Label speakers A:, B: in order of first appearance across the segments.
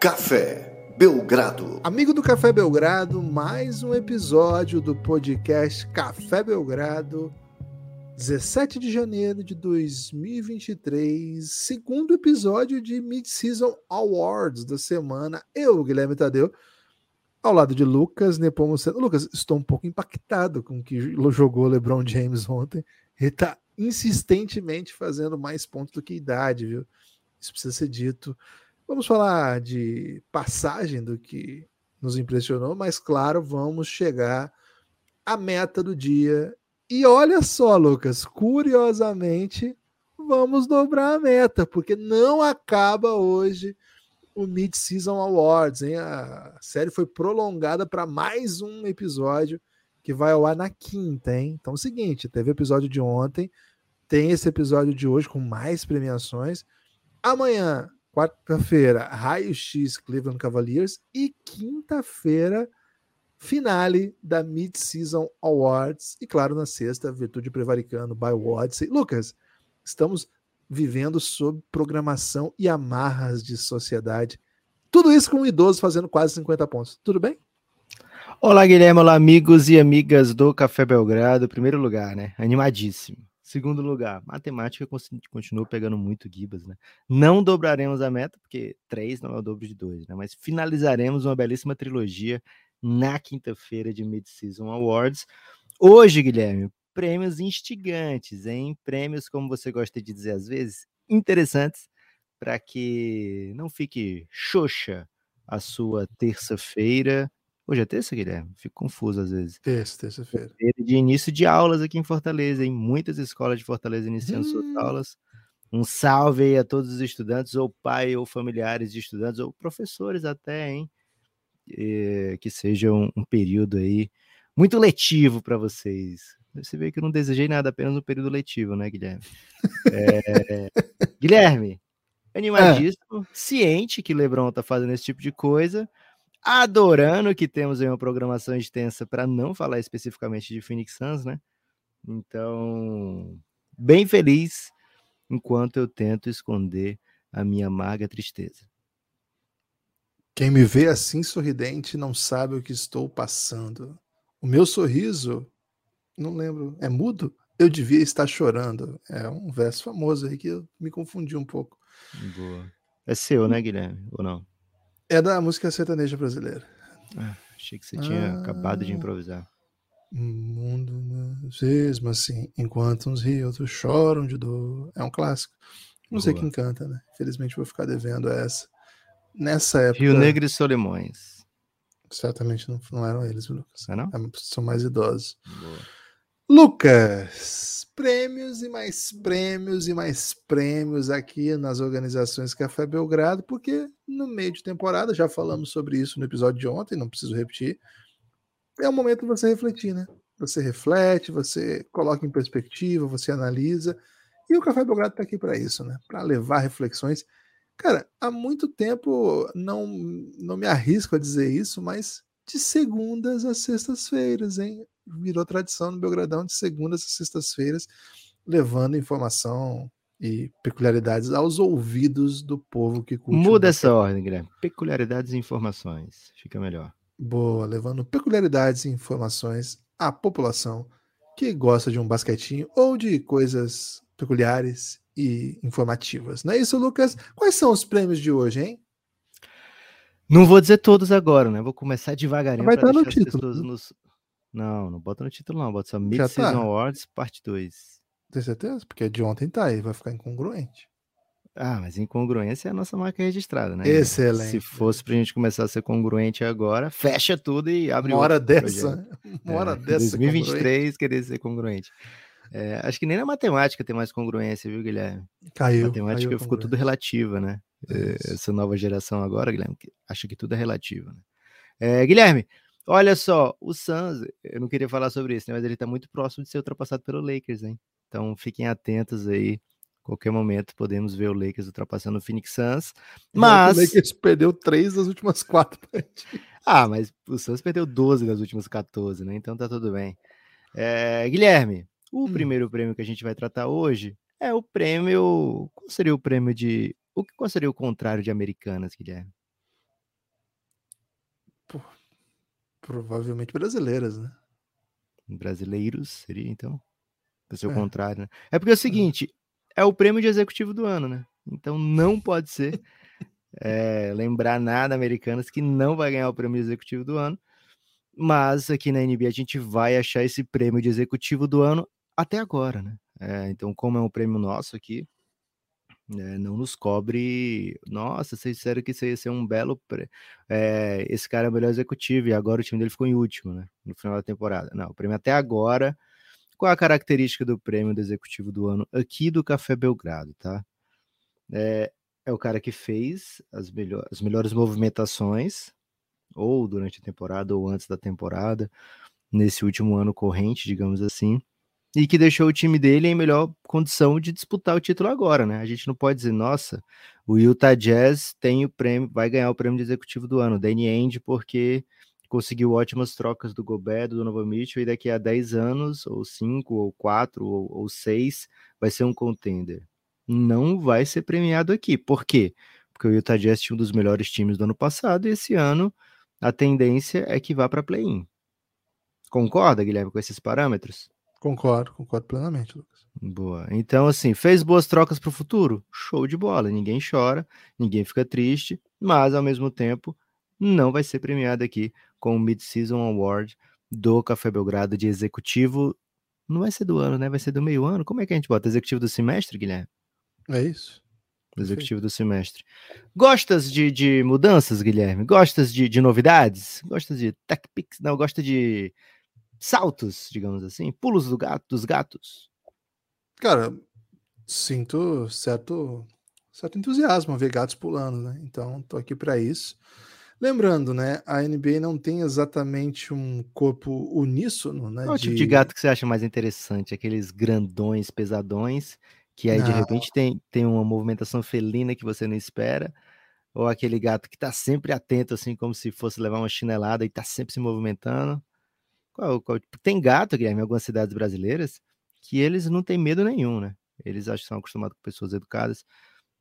A: Café Belgrado.
B: Amigo do Café Belgrado, mais um episódio do podcast Café Belgrado, 17 de janeiro de 2023, segundo episódio de Mid-Season Awards da semana. Eu, Guilherme Tadeu, ao lado de Lucas Nepomuceno. Lucas, estou um pouco impactado com o que jogou LeBron James ontem. Ele está insistentemente fazendo mais pontos do que idade, viu? Isso precisa ser dito. Vamos falar de passagem do que nos impressionou, mas claro, vamos chegar à meta do dia. E olha só, Lucas, curiosamente, vamos dobrar a meta, porque não acaba hoje o Mid-Season Awards, hein? A série foi prolongada para mais um episódio que vai ao ar na quinta, hein? Então é o seguinte, teve episódio de ontem, tem esse episódio de hoje com mais premiações. Amanhã, quarta-feira, Raio X Cleveland Cavaliers e quinta-feira, finale da Mid-Season Awards e claro, na sexta, Virtude Prevaricano by Odyssey. Lucas, estamos vivendo sob programação e amarras de sociedade. Tudo isso com um idoso fazendo quase 50 pontos. Tudo bem?
C: Olá, Guilherme. Olá, amigos e amigas do Café Belgrado. Primeiro lugar, né? Animadíssimo. Segundo lugar, matemática continua pegando muito Gibas, né? Não dobraremos a meta, porque três não é o dobro de dois, né? Mas finalizaremos uma belíssima trilogia na quinta-feira de Mid-Season Awards. Hoje, Guilherme, prêmios instigantes, hein? Prêmios, como você gosta de dizer às vezes, interessantes, para que não fique xoxa a sua terça-feira Hoje é terça, Guilherme? Fico confuso às vezes.
B: Terça, terça-feira.
C: De início de aulas aqui em Fortaleza, em muitas escolas de Fortaleza iniciando hum. suas aulas. Um salve aí a todos os estudantes, ou pai, ou familiares de estudantes, ou professores até, hein? E, que seja um, um período aí muito letivo para vocês. Você vê que eu não desejei nada, apenas um período letivo, né, Guilherme? É... Guilherme, animadíssimo, é. ciente que Lebron tá fazendo esse tipo de coisa, adorando que temos aí uma programação extensa para não falar especificamente de Phoenix Suns, né? Então, bem feliz enquanto eu tento esconder a minha amarga tristeza.
B: Quem me vê assim sorridente não sabe o que estou passando. O meu sorriso, não lembro, é mudo? Eu devia estar chorando. É um verso famoso aí que eu me confundi um pouco.
C: Boa. É seu, né, Guilherme? Ou não?
B: É da música sertaneja brasileira.
C: Ah, achei que você tinha ah, acabado de improvisar.
B: Mundo mesmo assim, enquanto uns riem, outros choram de dor. É um clássico. Não Boa. sei quem canta, né? Infelizmente vou ficar devendo essa. Nessa época.
C: Rio Negro e Solimões.
B: Certamente não, não eram eles, Lucas.
C: É não?
B: É, são mais idosos. Boa. Lucas, prêmios e mais prêmios e mais prêmios aqui nas organizações Café Belgrado, porque no meio de temporada, já falamos sobre isso no episódio de ontem, não preciso repetir. É o momento de você refletir, né? Você reflete, você coloca em perspectiva, você analisa. E o Café Belgrado está aqui para isso, né? Para levar reflexões. Cara, há muito tempo não, não me arrisco a dizer isso, mas de segundas a sextas-feiras, hein? Virou tradição no Belgradão de segundas a sextas-feiras, levando informação e peculiaridades aos ouvidos do povo que
C: curte. Muda essa ordem, Guilherme. Peculiaridades e informações. Fica melhor.
B: Boa, levando peculiaridades e informações à população que gosta de um basquetinho ou de coisas peculiares e informativas. Não é isso, Lucas? Quais são os prêmios de hoje, hein?
C: Não vou dizer todos agora, né? Vou começar devagarinho.
B: Estar no título. Né? Nos...
C: Não, não bota no título, não. Bota só Mid-Season tá. Awards, parte 2.
B: Tem certeza? Porque de ontem tá aí, vai ficar incongruente.
C: Ah, mas incongruência é a nossa marca registrada, né?
B: Excelente.
C: Se fosse pra gente começar a ser congruente agora, fecha tudo e abre
B: uma hora dessa. Uma hora
C: é,
B: dessa.
C: 2023 querer ser congruente. É, acho que nem na matemática tem mais congruência, viu, Guilherme?
B: Caiu.
C: Matemática ficou tudo relativa, né? É, essa nova geração agora, Guilherme, acha que tudo é relativo. Né? É, Guilherme, olha só, o Suns, eu não queria falar sobre isso, né, mas ele está muito próximo de ser ultrapassado pelo Lakers, hein? Então fiquem atentos aí. Qualquer momento podemos ver o Lakers ultrapassando o Phoenix Suns. Mas. O
B: Lakers perdeu três das últimas quatro
C: Ah, mas o Suns perdeu 12 das últimas 14, né? Então tá tudo bem. É, Guilherme, o hum. primeiro prêmio que a gente vai tratar hoje é o prêmio. Qual seria o prêmio de. O que qual seria o contrário de Americanas, Guilherme?
B: Pô, provavelmente brasileiras, né?
C: Brasileiros, seria então? Vai ser o é. contrário, né? É porque é o seguinte, é o prêmio de executivo do ano, né? Então não pode ser é, lembrar nada americanas que não vai ganhar o prêmio de executivo do ano. Mas aqui na NBA a gente vai achar esse prêmio de executivo do ano até agora, né? É, então, como é um prêmio nosso aqui, é, não nos cobre. Nossa, vocês disseram que isso ia ser um belo. É, esse cara é o melhor executivo e agora o time dele ficou em último, né? No final da temporada. Não, o prêmio até agora. Qual a característica do prêmio do executivo do ano aqui do Café Belgrado, tá? É, é o cara que fez as, melhor, as melhores movimentações, ou durante a temporada, ou antes da temporada, nesse último ano corrente, digamos assim e que deixou o time dele em melhor condição de disputar o título agora, né? A gente não pode dizer, nossa, o Utah Jazz tem o prêmio, vai ganhar o prêmio de executivo do ano, Danny Ainge, porque conseguiu ótimas trocas do Gobert, do Donovan Mitchell, e daqui a 10 anos, ou 5, ou 4, ou, ou 6, vai ser um contender. Não vai ser premiado aqui. Por quê? Porque o Utah Jazz tinha um dos melhores times do ano passado, e esse ano a tendência é que vá para play-in. Concorda, Guilherme, com esses parâmetros?
B: Concordo, concordo plenamente, Lucas.
C: Boa. Então, assim, fez boas trocas para o futuro? Show de bola. Ninguém chora, ninguém fica triste, mas ao mesmo tempo não vai ser premiado aqui com o Mid-Season Award do Café Belgrado de executivo. Não vai ser do ano, né? Vai ser do meio ano. Como é que a gente bota? Executivo do semestre, Guilherme?
B: É isso.
C: Executivo do semestre. Gostas de, de mudanças, Guilherme? Gostas de, de novidades? Gostas de tech picks? Não, gosta de saltos, digamos assim, pulos do gato, dos gatos?
B: Cara, sinto certo certo entusiasmo a ver gatos pulando, né? Então, tô aqui para isso. Lembrando, né, a NBA não tem exatamente um corpo uníssono, né?
C: Qual de... tipo de gato que você acha mais interessante? Aqueles grandões, pesadões, que aí de repente tem, tem uma movimentação felina que você não espera, ou aquele gato que tá sempre atento, assim, como se fosse levar uma chinelada e tá sempre se movimentando? Qual, qual, tem gato, Guilherme, em algumas cidades brasileiras, que eles não têm medo nenhum, né? Eles acham que são acostumados com pessoas educadas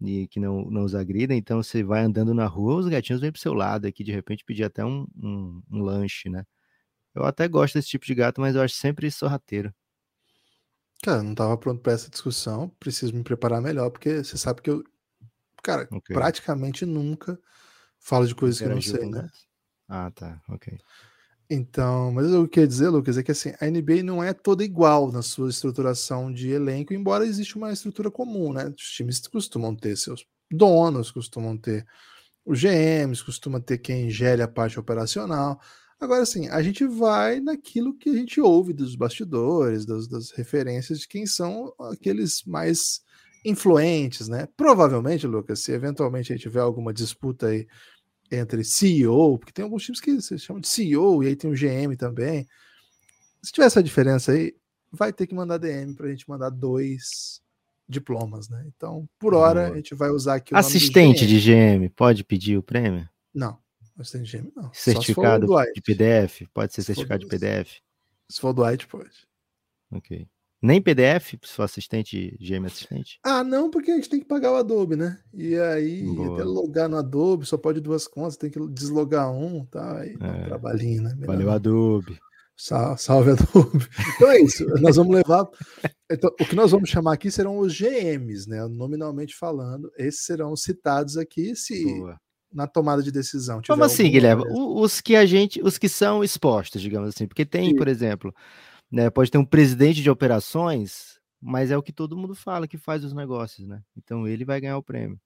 C: e que não, não os agridem. Então, você vai andando na rua, os gatinhos vêm pro seu lado aqui, de repente pedir até um, um, um lanche, né? Eu até gosto desse tipo de gato, mas eu acho sempre sorrateiro.
B: Cara, não tava pronto para essa discussão, preciso me preparar melhor, porque você sabe que eu, cara, okay. praticamente nunca falo de coisas que eu não sei, né?
C: Ah, tá, ok.
B: Então, mas o que eu queria dizer, Lucas, é que assim, a NBA não é toda igual na sua estruturação de elenco, embora exista uma estrutura comum, né? Os times costumam ter seus donos, costumam ter os GMs, costumam ter quem gere a parte operacional. Agora, assim, a gente vai naquilo que a gente ouve dos bastidores, das, das referências de quem são aqueles mais influentes, né? Provavelmente, Lucas, se eventualmente a gente tiver alguma disputa aí entre CEO, porque tem alguns times que se chamam de CEO e aí tem o GM também. Se tiver essa diferença aí, vai ter que mandar DM para a gente mandar dois diplomas, né? Então, por hora, a gente vai usar aqui o
C: Assistente GM. de GM, pode pedir o prêmio?
B: Não, assistente de GM não.
C: Certificado de PDF? Pode ser se certificado de PDF?
B: Se for do Dwight, pode.
C: Ok. Nem PDF, se for assistente, GM assistente?
B: Ah, não, porque a gente tem que pagar o Adobe, né? E aí, Boa. até logar no Adobe, só pode duas contas, tem que deslogar um, tá? Aí, é. um trabalhinho, né?
C: Melhor Valeu, Adobe.
B: Salve, salve, Adobe. Então é isso, nós vamos levar. Então, o que nós vamos chamar aqui serão os GMs, né? Nominalmente falando, esses serão citados aqui se. Boa na tomada de decisão.
C: Como assim, Guilherme? Os que a gente, os que são expostos, digamos assim, porque tem, Sim. por exemplo, né? Pode ter um presidente de operações, mas é o que todo mundo fala que faz os negócios, né? Então ele vai ganhar o prêmio.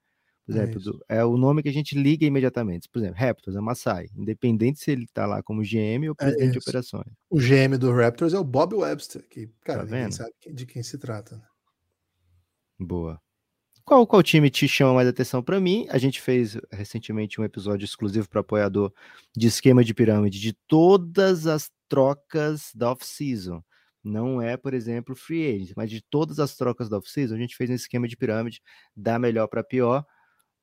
C: Por é exemplo, é, é o nome que a gente liga imediatamente. Por exemplo, Raptors, é Masai. Independente se ele tá lá como GM ou é presidente é de operações.
B: O GM do Raptors é o Bob Webster, que, cara, tá ninguém sabe de quem se trata. Né?
C: Boa. Qual, qual time te chama mais atenção para mim? A gente fez recentemente um episódio exclusivo para apoiador de esquema de pirâmide de todas as trocas da off-season. Não é, por exemplo, free agent, mas de todas as trocas da off-season, a gente fez um esquema de pirâmide da melhor para pior.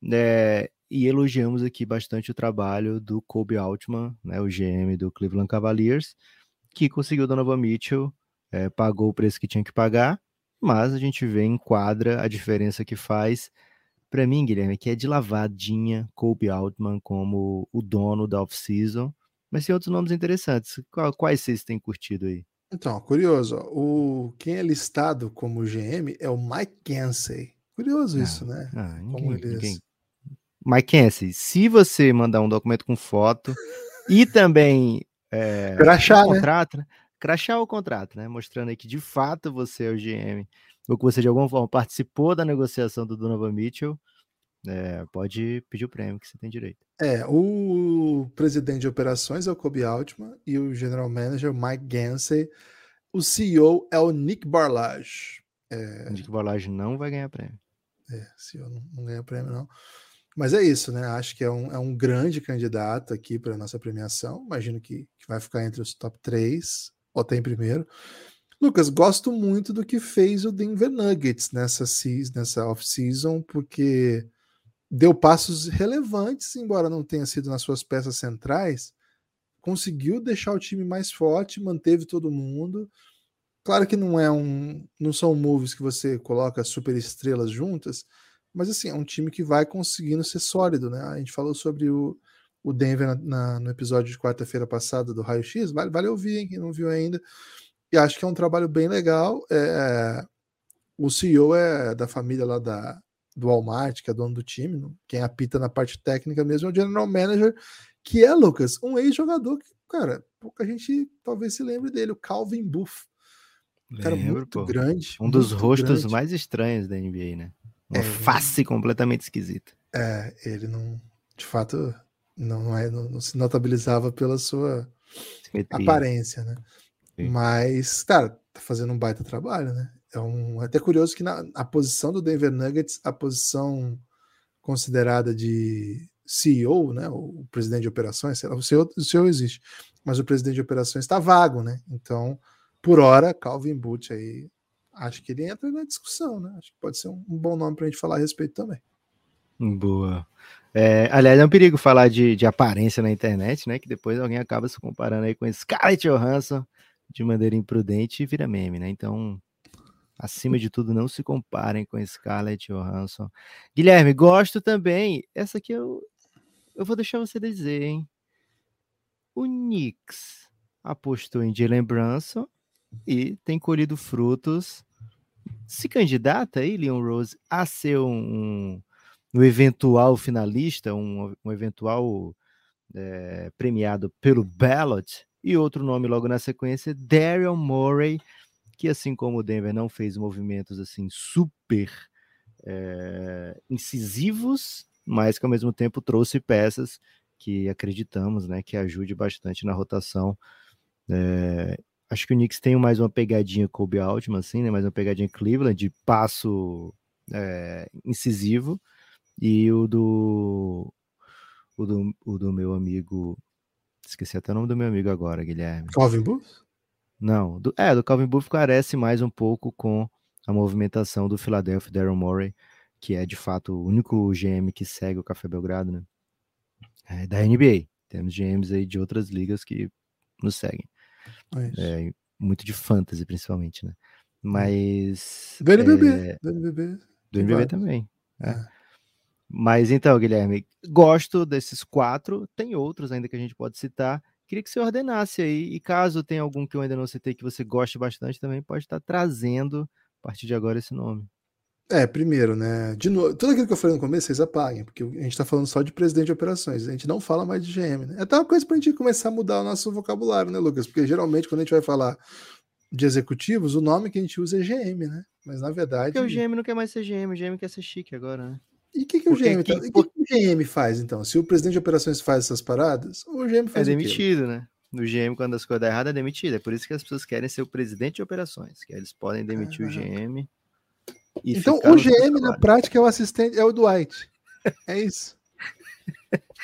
C: né? e elogiamos aqui bastante o trabalho do Kobe Altman, né, o GM do Cleveland Cavaliers, que conseguiu o Donovan Mitchell, é, pagou o preço que tinha que pagar, mas a gente vê em quadra a diferença que faz. Para mim, Guilherme, que é de lavadinha Kobe Altman como o dono da off-season Mas tem outros nomes interessantes. Quais vocês têm curtido aí?
B: Então, curioso. O, quem é listado como GM é o Mike Kensey. Curioso ah, isso, né?
C: Ah, ninguém, eles... ninguém. Mike Kensey, se você mandar um documento com foto e também é,
B: crachar,
C: um contrato, né? Crachar o contrato, né? Mostrando aí que de fato você é o GM ou que você de alguma forma participou da negociação do Donovan Mitchell, é, pode pedir o prêmio que você tem direito.
B: É, o presidente de operações é o Kobe Altman e o general manager Mike Gansey. O CEO é o Nick Barlage. É...
C: Nick Barlage não vai ganhar prêmio.
B: É, CEO não, não ganha prêmio, não. Mas é isso, né? Acho que é um, é um grande candidato aqui para a nossa premiação. Imagino que, que vai ficar entre os top 3, até em primeiro. Lucas, gosto muito do que fez o Denver Nuggets nessa, nessa off-season, porque deu passos relevantes, embora não tenha sido nas suas peças centrais, conseguiu deixar o time mais forte, manteve todo mundo. Claro que não é um, não são moves que você coloca super estrelas juntas, mas assim é um time que vai conseguindo ser sólido, né? A gente falou sobre o, o Denver na, na, no episódio de quarta-feira passada do Raio X, vale, vale ouvir, hein, quem não viu ainda. E acho que é um trabalho bem legal. É, o CEO é da família lá da, do Walmart, que é dono do time, quem apita na parte técnica mesmo é o general manager, que é, Lucas, um ex-jogador que, cara, pouca gente talvez se lembre dele, o Calvin Buff.
C: Um cara Lembro, muito pô. grande. Um dos rostos grande. mais estranhos da NBA, né? Uma é, face completamente esquisita.
B: É, ele não, de fato, não, não, é, não, não se notabilizava pela sua Simetria. aparência, né? Sim. Mas, cara, tá fazendo um baita trabalho, né? É um, é até curioso que na a posição do Denver Nuggets, a posição considerada de CEO, né, o presidente de operações, o CEO, o CEO existe, mas o presidente de operações está vago, né? Então, por hora, Calvin Butch aí, acho que ele entra na discussão, né? Acho que pode ser um, um bom nome para a gente falar a respeito também.
C: Boa. É, aliás, é um perigo falar de, de aparência na internet, né? Que depois alguém acaba se comparando aí com Scarlett Johansson de maneira imprudente e vira meme, né? Então, Acima de tudo, não se comparem com Scarlett Johansson. Guilherme, gosto também. Essa aqui eu, eu vou deixar você dizer, hein? O Knicks apostou em Jalen Brunson e tem colhido frutos. Se candidata aí, Leon Rose, a ser um, um eventual finalista, um, um eventual é, premiado pelo ballot. E outro nome logo na sequência, Daryl Morey, que assim como o Denver não fez movimentos assim super é, incisivos, mas que ao mesmo tempo trouxe peças que acreditamos, né, que ajude bastante na rotação. É, acho que o Knicks tem mais uma pegadinha Kobe Altman, assim, né, mais uma pegadinha Cleveland de passo é, incisivo e o do o do, o do meu amigo esqueci até o nome do meu amigo agora, Guilherme.
B: Calvin Booth?
C: Não, do, é, do Calvin Booth parece mais um pouco com a movimentação do Philadelphia Daryl Morey, que é de fato o único GM que segue o Café Belgrado, né? É, da NBA. Temos GMs aí de outras ligas que nos seguem. É, é muito de fantasy, principalmente, né? Hum. Mas.
B: Do NBB. É, do NBB.
C: Do NBB também. É. Mas então, Guilherme, gosto desses quatro. Tem outros ainda que a gente pode citar. Queria que você ordenasse aí, e caso tenha algum que eu ainda não citei que você goste bastante, também pode estar trazendo a partir de agora esse nome.
B: É, primeiro, né? De novo, tudo aquilo que eu falei no começo, vocês apaguem, porque a gente está falando só de presidente de operações, a gente não fala mais de GM, né? É até uma coisa para a gente começar a mudar o nosso vocabulário, né, Lucas? Porque geralmente, quando a gente vai falar de executivos, o nome que a gente usa é GM, né? Mas na verdade.
C: Porque o GM não quer mais ser GM, o GM quer ser chique agora, né?
B: E o que, que o GM que, que, que, o GM faz, então? Se o presidente de operações faz essas paradas, o GM faz.
C: É demitido, né? No GM, quando as coisas dão errado, é demitido. É por isso que as pessoas querem ser o presidente de operações, que eles podem demitir o GM.
B: então, o GM, na prática, é o assistente, é o Dwight. É isso.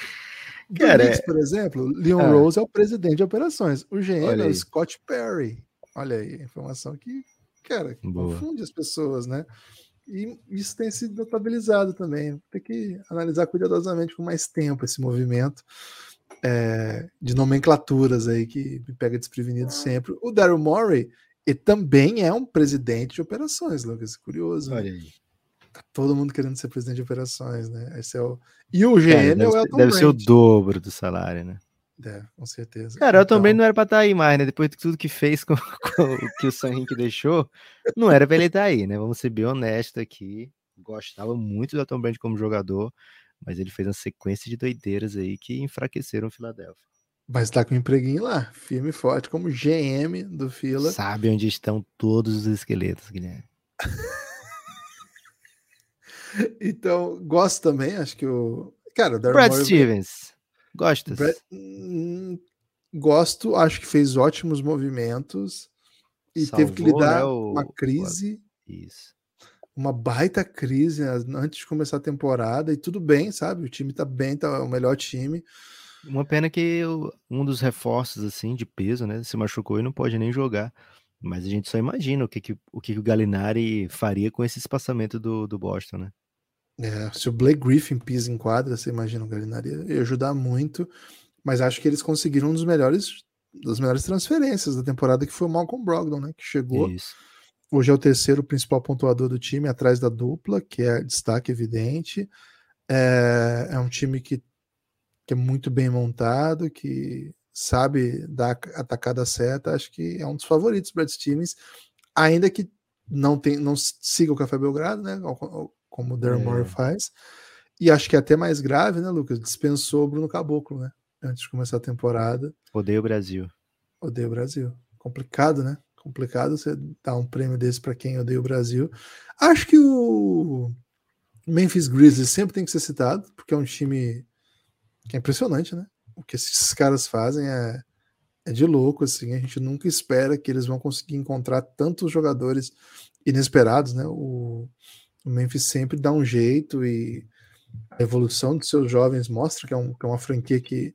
B: Cara, Knicks, por exemplo, Leon ah, Rose é o presidente de operações. O GM é o Scott Perry. Olha aí, informação que, cara, Boa. confunde as pessoas, né? E isso tem sido notabilizado também. Tem que analisar cuidadosamente com mais tempo esse movimento é, de nomenclaturas aí que me pega desprevenido sempre. O Daryl Morey e também é um presidente de operações, Lucas. Curioso. Né? Olha aí. Tá todo mundo querendo ser presidente de operações, né? Esse é o... E o GM é,
C: deve,
B: é o
C: Elton Deve Brand. ser o dobro do salário, né?
B: É, com certeza.
C: Cara, então... também não era pra estar tá aí mais, né? Depois de tudo que fez com, com o que o Sam Henrique deixou, não era pra ele estar tá aí, né? Vamos ser bem honestos aqui. Gostava muito do Tom Brady como jogador, mas ele fez uma sequência de doideiras aí que enfraqueceram o Philadelphia.
B: Mas tá com um empreguinho lá, firme e forte, como GM do Fila.
C: Sabe onde estão todos os esqueletos, Guilherme.
B: então, gosto também, acho que o. Cara, o
C: Brad. Stevens. Gostas? Brad...
B: Hum, gosto, acho que fez ótimos movimentos e Salvou, teve que lidar né, o... uma crise.
C: Isso.
B: Uma baita crise antes de começar a temporada, e tudo bem, sabe? O time tá bem, tá o melhor time.
C: Uma pena que um dos reforços, assim, de peso, né, se machucou e não pode nem jogar. Mas a gente só imagina o que, que, o, que o Galinari faria com esse espaçamento do, do Boston, né?
B: É, se o Blake Griffin pisa em quadra, você imagina o Galinari ia ajudar muito. Mas acho que eles conseguiram um dos melhores das melhores transferências da temporada, que foi o Malcolm Brogdon, né? Que chegou. Isso. Hoje é o terceiro principal pontuador do time, atrás da dupla, que é destaque evidente. É, é um time que que é muito bem montado, que sabe dar a atacada certa, acho que é um dos favoritos Brad Stevens, ainda que não tem, não siga o Café Belgrado, né? Como o Darren é. Faz. E acho que é até mais grave, né, Lucas? Dispensou o Bruno Caboclo, né? Antes de começar a temporada.
C: Odeio o Brasil.
B: Odeio o Brasil. Complicado, né? Complicado você dar um prêmio desse para quem odeia o Brasil. Acho que o Memphis Grizzlies sempre tem que ser citado, porque é um time que é impressionante, né? O que esses caras fazem é, é de louco, assim. A gente nunca espera que eles vão conseguir encontrar tantos jogadores inesperados, né? O, o Memphis sempre dá um jeito e a evolução dos seus jovens mostra que é, um, que é uma franquia que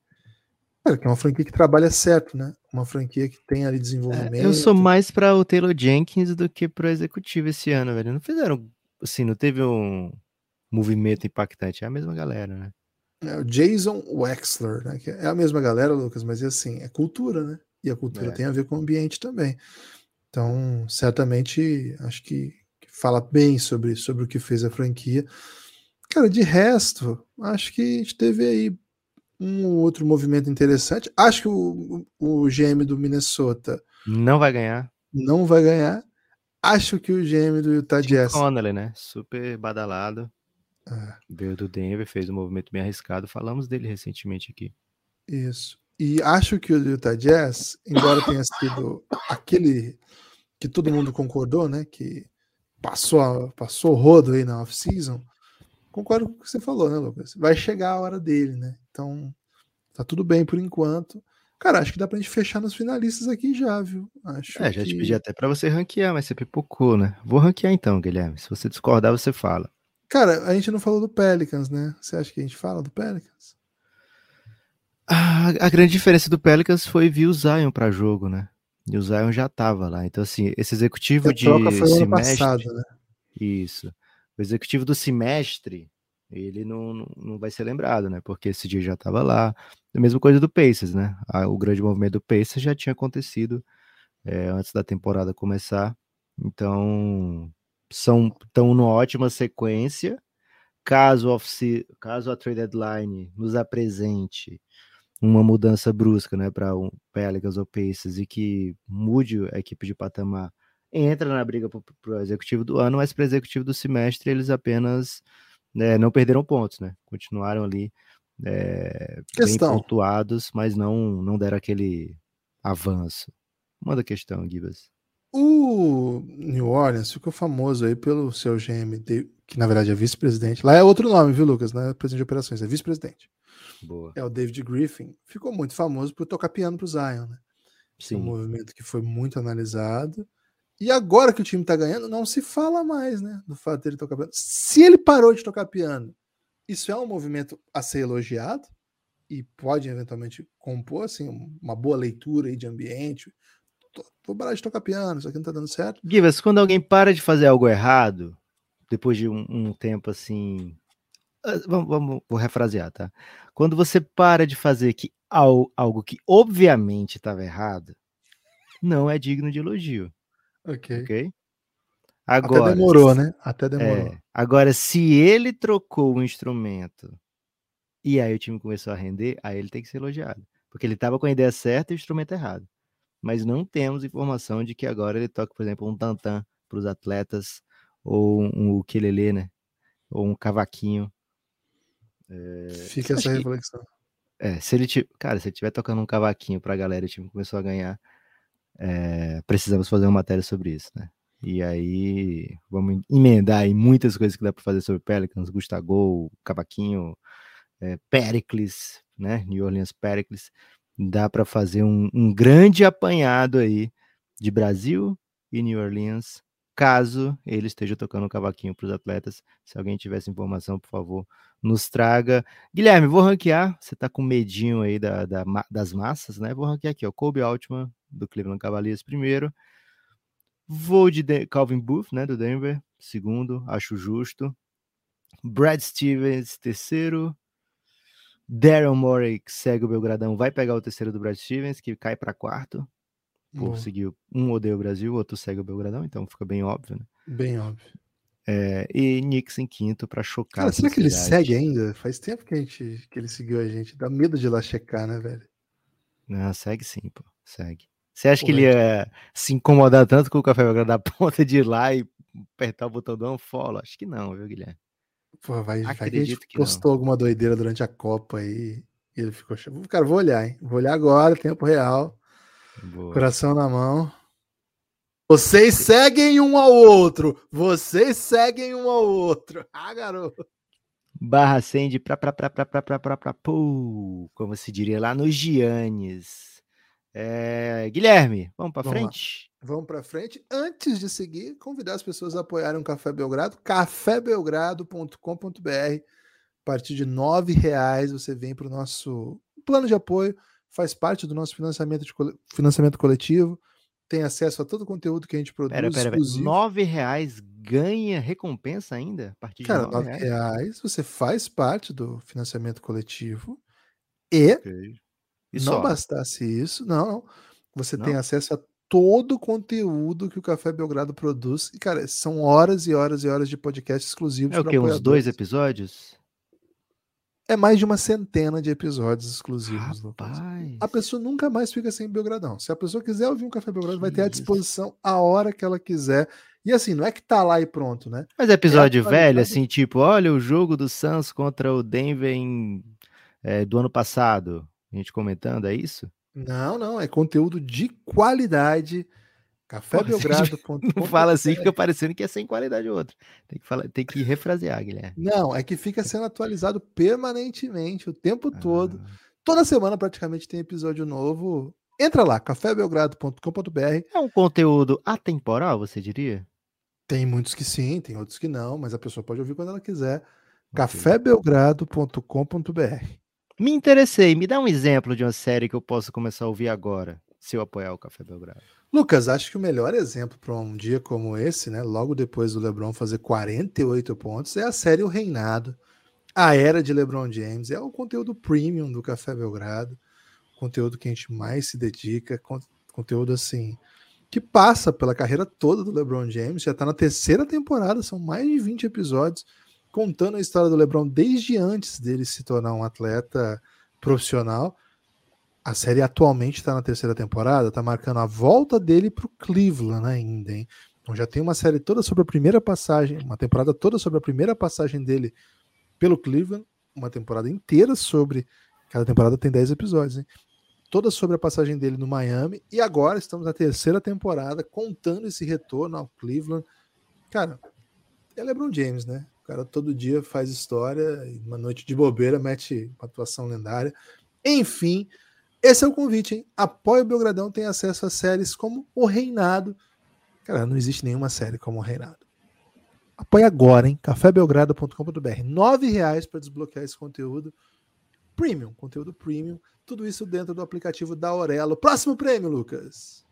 B: que é uma franquia que trabalha certo, né? Uma franquia que tem ali desenvolvimento. É,
C: eu sou mais para o Taylor Jenkins do que para o executivo esse ano, velho. Não fizeram, assim, não teve um movimento impactante. É a mesma galera, né?
B: É o Jason Wexler, né? Que é a mesma galera, Lucas, mas é assim, é cultura, né? E a cultura é. tem a ver com o ambiente também. Então, certamente, acho que fala bem sobre, sobre o que fez a franquia. Cara, de resto, acho que a gente teve aí um outro movimento interessante. Acho que o, o GM do Minnesota
C: não vai ganhar.
B: Não vai ganhar. Acho que o GM do Utah Jazz.
C: Connelly, né? Super badalado. É. Veio do Denver, fez um movimento bem arriscado. Falamos dele recentemente aqui.
B: Isso. E acho que o Utah Jazz, embora tenha sido aquele que todo mundo concordou, né? Que passou, passou rodo aí na off-season. Concordo com o que você falou, né, Lucas? Vai chegar a hora dele, né? Então, tá tudo bem por enquanto. Cara, acho que dá pra gente fechar nos finalistas aqui já, viu? Acho
C: é, já que... te pedi até pra você ranquear, mas você pipocou, né? Vou ranquear então, Guilherme. Se você discordar, você fala.
B: Cara, a gente não falou do Pelicans, né? Você acha que a gente fala do Pelicans?
C: A, a grande diferença do Pelicans foi vir o Zion para jogo, né? E o Zion já tava lá. Então, assim, esse executivo de semestre. Passado, né? Isso. O executivo do semestre, ele não, não, não, vai ser lembrado, né? Porque esse dia já tava lá. A mesma coisa do Pacers, né? O grande movimento do Pacers já tinha acontecido é, antes da temporada começar. Então, são estão numa ótima sequência. Caso, off caso a trade deadline nos apresente uma mudança brusca, né, para um Pelicans ou Pacers e que mude a equipe de patamar, entra na briga para o executivo do ano, mas para o executivo do semestre eles apenas né, não perderam pontos, né? Continuaram ali é, bem pontuados, mas não não deram aquele avanço. Manda questão, Gibas.
B: O New Orleans ficou famoso aí pelo seu GM, que na verdade é vice-presidente. Lá é outro nome, viu, Lucas? Não é presidente de operações, é vice-presidente. É o David Griffin. Ficou muito famoso por tocar piano pro Zion, né? Sim. É um movimento que foi muito analisado. E agora que o time tá ganhando, não se fala mais, né? Do fato dele tocar piano. Se ele parou de tocar piano, isso é um movimento a ser elogiado e pode eventualmente compor assim, uma boa leitura aí de ambiente, vou parar de tocar piano, isso aqui não tá dando certo.
C: Givas, quando alguém para de fazer algo errado, depois de um, um tempo assim. Ah, vamos, vamos, vou refrasear, tá? Quando você para de fazer que algo, algo que obviamente estava errado, não é digno de elogio.
B: Ok.
C: Ok? Agora,
B: Até demorou, né? Até demorou. É,
C: agora, se ele trocou o instrumento e aí o time começou a render, aí ele tem que ser elogiado. Porque ele estava com a ideia certa e o instrumento errado. Mas não temos informação de que agora ele toca, por exemplo, um tantã para os atletas, ou um ukulele, né? Ou um cavaquinho.
B: É... Fica essa reflexão.
C: Que, é, se ele, cara, se ele estiver tocando um cavaquinho para a galera e o time começou a ganhar, é, precisamos fazer uma matéria sobre isso, né? E aí vamos emendar aí muitas coisas que dá para fazer sobre Pelicans, Gustavo, Cavaquinho, é, Pericles, né? New Orleans Pericles. Dá para fazer um, um grande apanhado aí de Brasil e New Orleans, caso ele esteja tocando um cavaquinho para os atletas. Se alguém tivesse informação, por favor, nos traga. Guilherme, vou ranquear. Você está com medinho aí da, da, das massas, né? Vou ranquear aqui, ó. Kobe Altman, do Cleveland Cavaliers, primeiro. Vou de, de Calvin Booth, né, do Denver, segundo, acho justo. Brad Stevens, terceiro. Daryl Morey, que segue o Belgradão, vai pegar o terceiro do Brad Stevens, que cai para quarto. Por seguir um odeia o Brasil, o outro segue o Belgradão, então fica bem óbvio, né?
B: Bem óbvio.
C: É, e Knicks em quinto para chocar.
B: Cara, será que ele segue ainda? Faz tempo que, a gente, que ele seguiu a gente. Dá medo de ir lá checar, né, velho?
C: Não, segue sim, pô. Segue. Você acha Pô, que ele ia se incomodar tanto com o Café Belgrado da ponta de ir lá e apertar o botão do unfollow? Acho que não, viu, Guilherme?
B: Pô, vai, vai que que postou não. alguma doideira durante a Copa aí e ele ficou... Cara, vou olhar, hein? Vou olhar agora, tempo real. Boa. Coração na mão. Vocês seguem um ao outro. Vocês seguem um ao outro. Ah, garoto.
C: Barra acende pra pra pra pra pra pra pra pra como se diria lá no Giannis. É, Guilherme, vamos para frente?
B: Lá. Vamos para frente. Antes de seguir, convidar as pessoas a apoiarem o Café Belgrado, cafébelgrado.com.br. A partir de R$ reais você vem para o nosso plano de apoio, faz parte do nosso financiamento, de, financiamento coletivo, tem acesso a todo o conteúdo que a gente produz. Pera, pera,
C: pera. nove reais ganha recompensa ainda? A partir
B: Cara, de nove reais? reais você faz parte do financiamento coletivo e okay e não só. bastasse isso, não, você não? tem acesso a todo o conteúdo que o Café Belgrado produz. E, cara, são horas e horas e horas de podcast exclusivos.
C: É o que? Uns dois episódios?
B: É mais de uma centena de episódios exclusivos. Rapaz. A pessoa nunca mais fica sem Belgradão. Se a pessoa quiser ouvir um Café Belgrado, que vai ter à disposição a hora que ela quiser. E assim, não é que tá lá e pronto, né?
C: Mas é episódio é velho, assim, tipo, olha o jogo do Suns contra o Denver em, é, do ano passado a gente comentando, é isso?
B: Não, não, é conteúdo de qualidade. Cafébelgrado.com.
C: Não fala assim, fica parecendo que é sem qualidade ou outra. Tem que, falar, tem que refrasear, Guilherme.
B: Não, é que fica sendo atualizado permanentemente, o tempo ah. todo. Toda semana praticamente tem episódio novo. Entra lá, cafébelgrado.com.br.
C: É um conteúdo atemporal, você diria?
B: Tem muitos que sim, tem outros que não, mas a pessoa pode ouvir quando ela quiser. Okay. cafébelgrado.com.br.
C: Me interessei. Me dá um exemplo de uma série que eu posso começar a ouvir agora, se eu apoiar o Café Belgrado.
B: Lucas, acho que o melhor exemplo para um dia como esse, né, logo depois do LeBron fazer 48 pontos, é a série O Reinado, a era de LeBron James. É o conteúdo premium do Café Belgrado, conteúdo que a gente mais se dedica, conteúdo assim que passa pela carreira toda do LeBron James, já está na terceira temporada, são mais de 20 episódios contando a história do LeBron desde antes dele se tornar um atleta profissional. A série atualmente está na terceira temporada, está marcando a volta dele para o Cleveland ainda, hein? Então já tem uma série toda sobre a primeira passagem, uma temporada toda sobre a primeira passagem dele pelo Cleveland, uma temporada inteira sobre. Cada temporada tem 10 episódios, hein? Toda sobre a passagem dele no Miami. E agora estamos na terceira temporada, contando esse retorno ao Cleveland. Cara, é LeBron James, né? Cara todo dia faz história, uma noite de bobeira mete uma atuação lendária. Enfim, esse é o convite, hein? Apoie o Belgradão, tem acesso a séries como O Reinado. Cara, não existe nenhuma série como O Reinado. Apoie agora, hein? cafébelgrado.com.br. Nove reais para desbloquear esse conteúdo. Premium, conteúdo premium. Tudo isso dentro do aplicativo da Aurelo. Próximo prêmio, Lucas.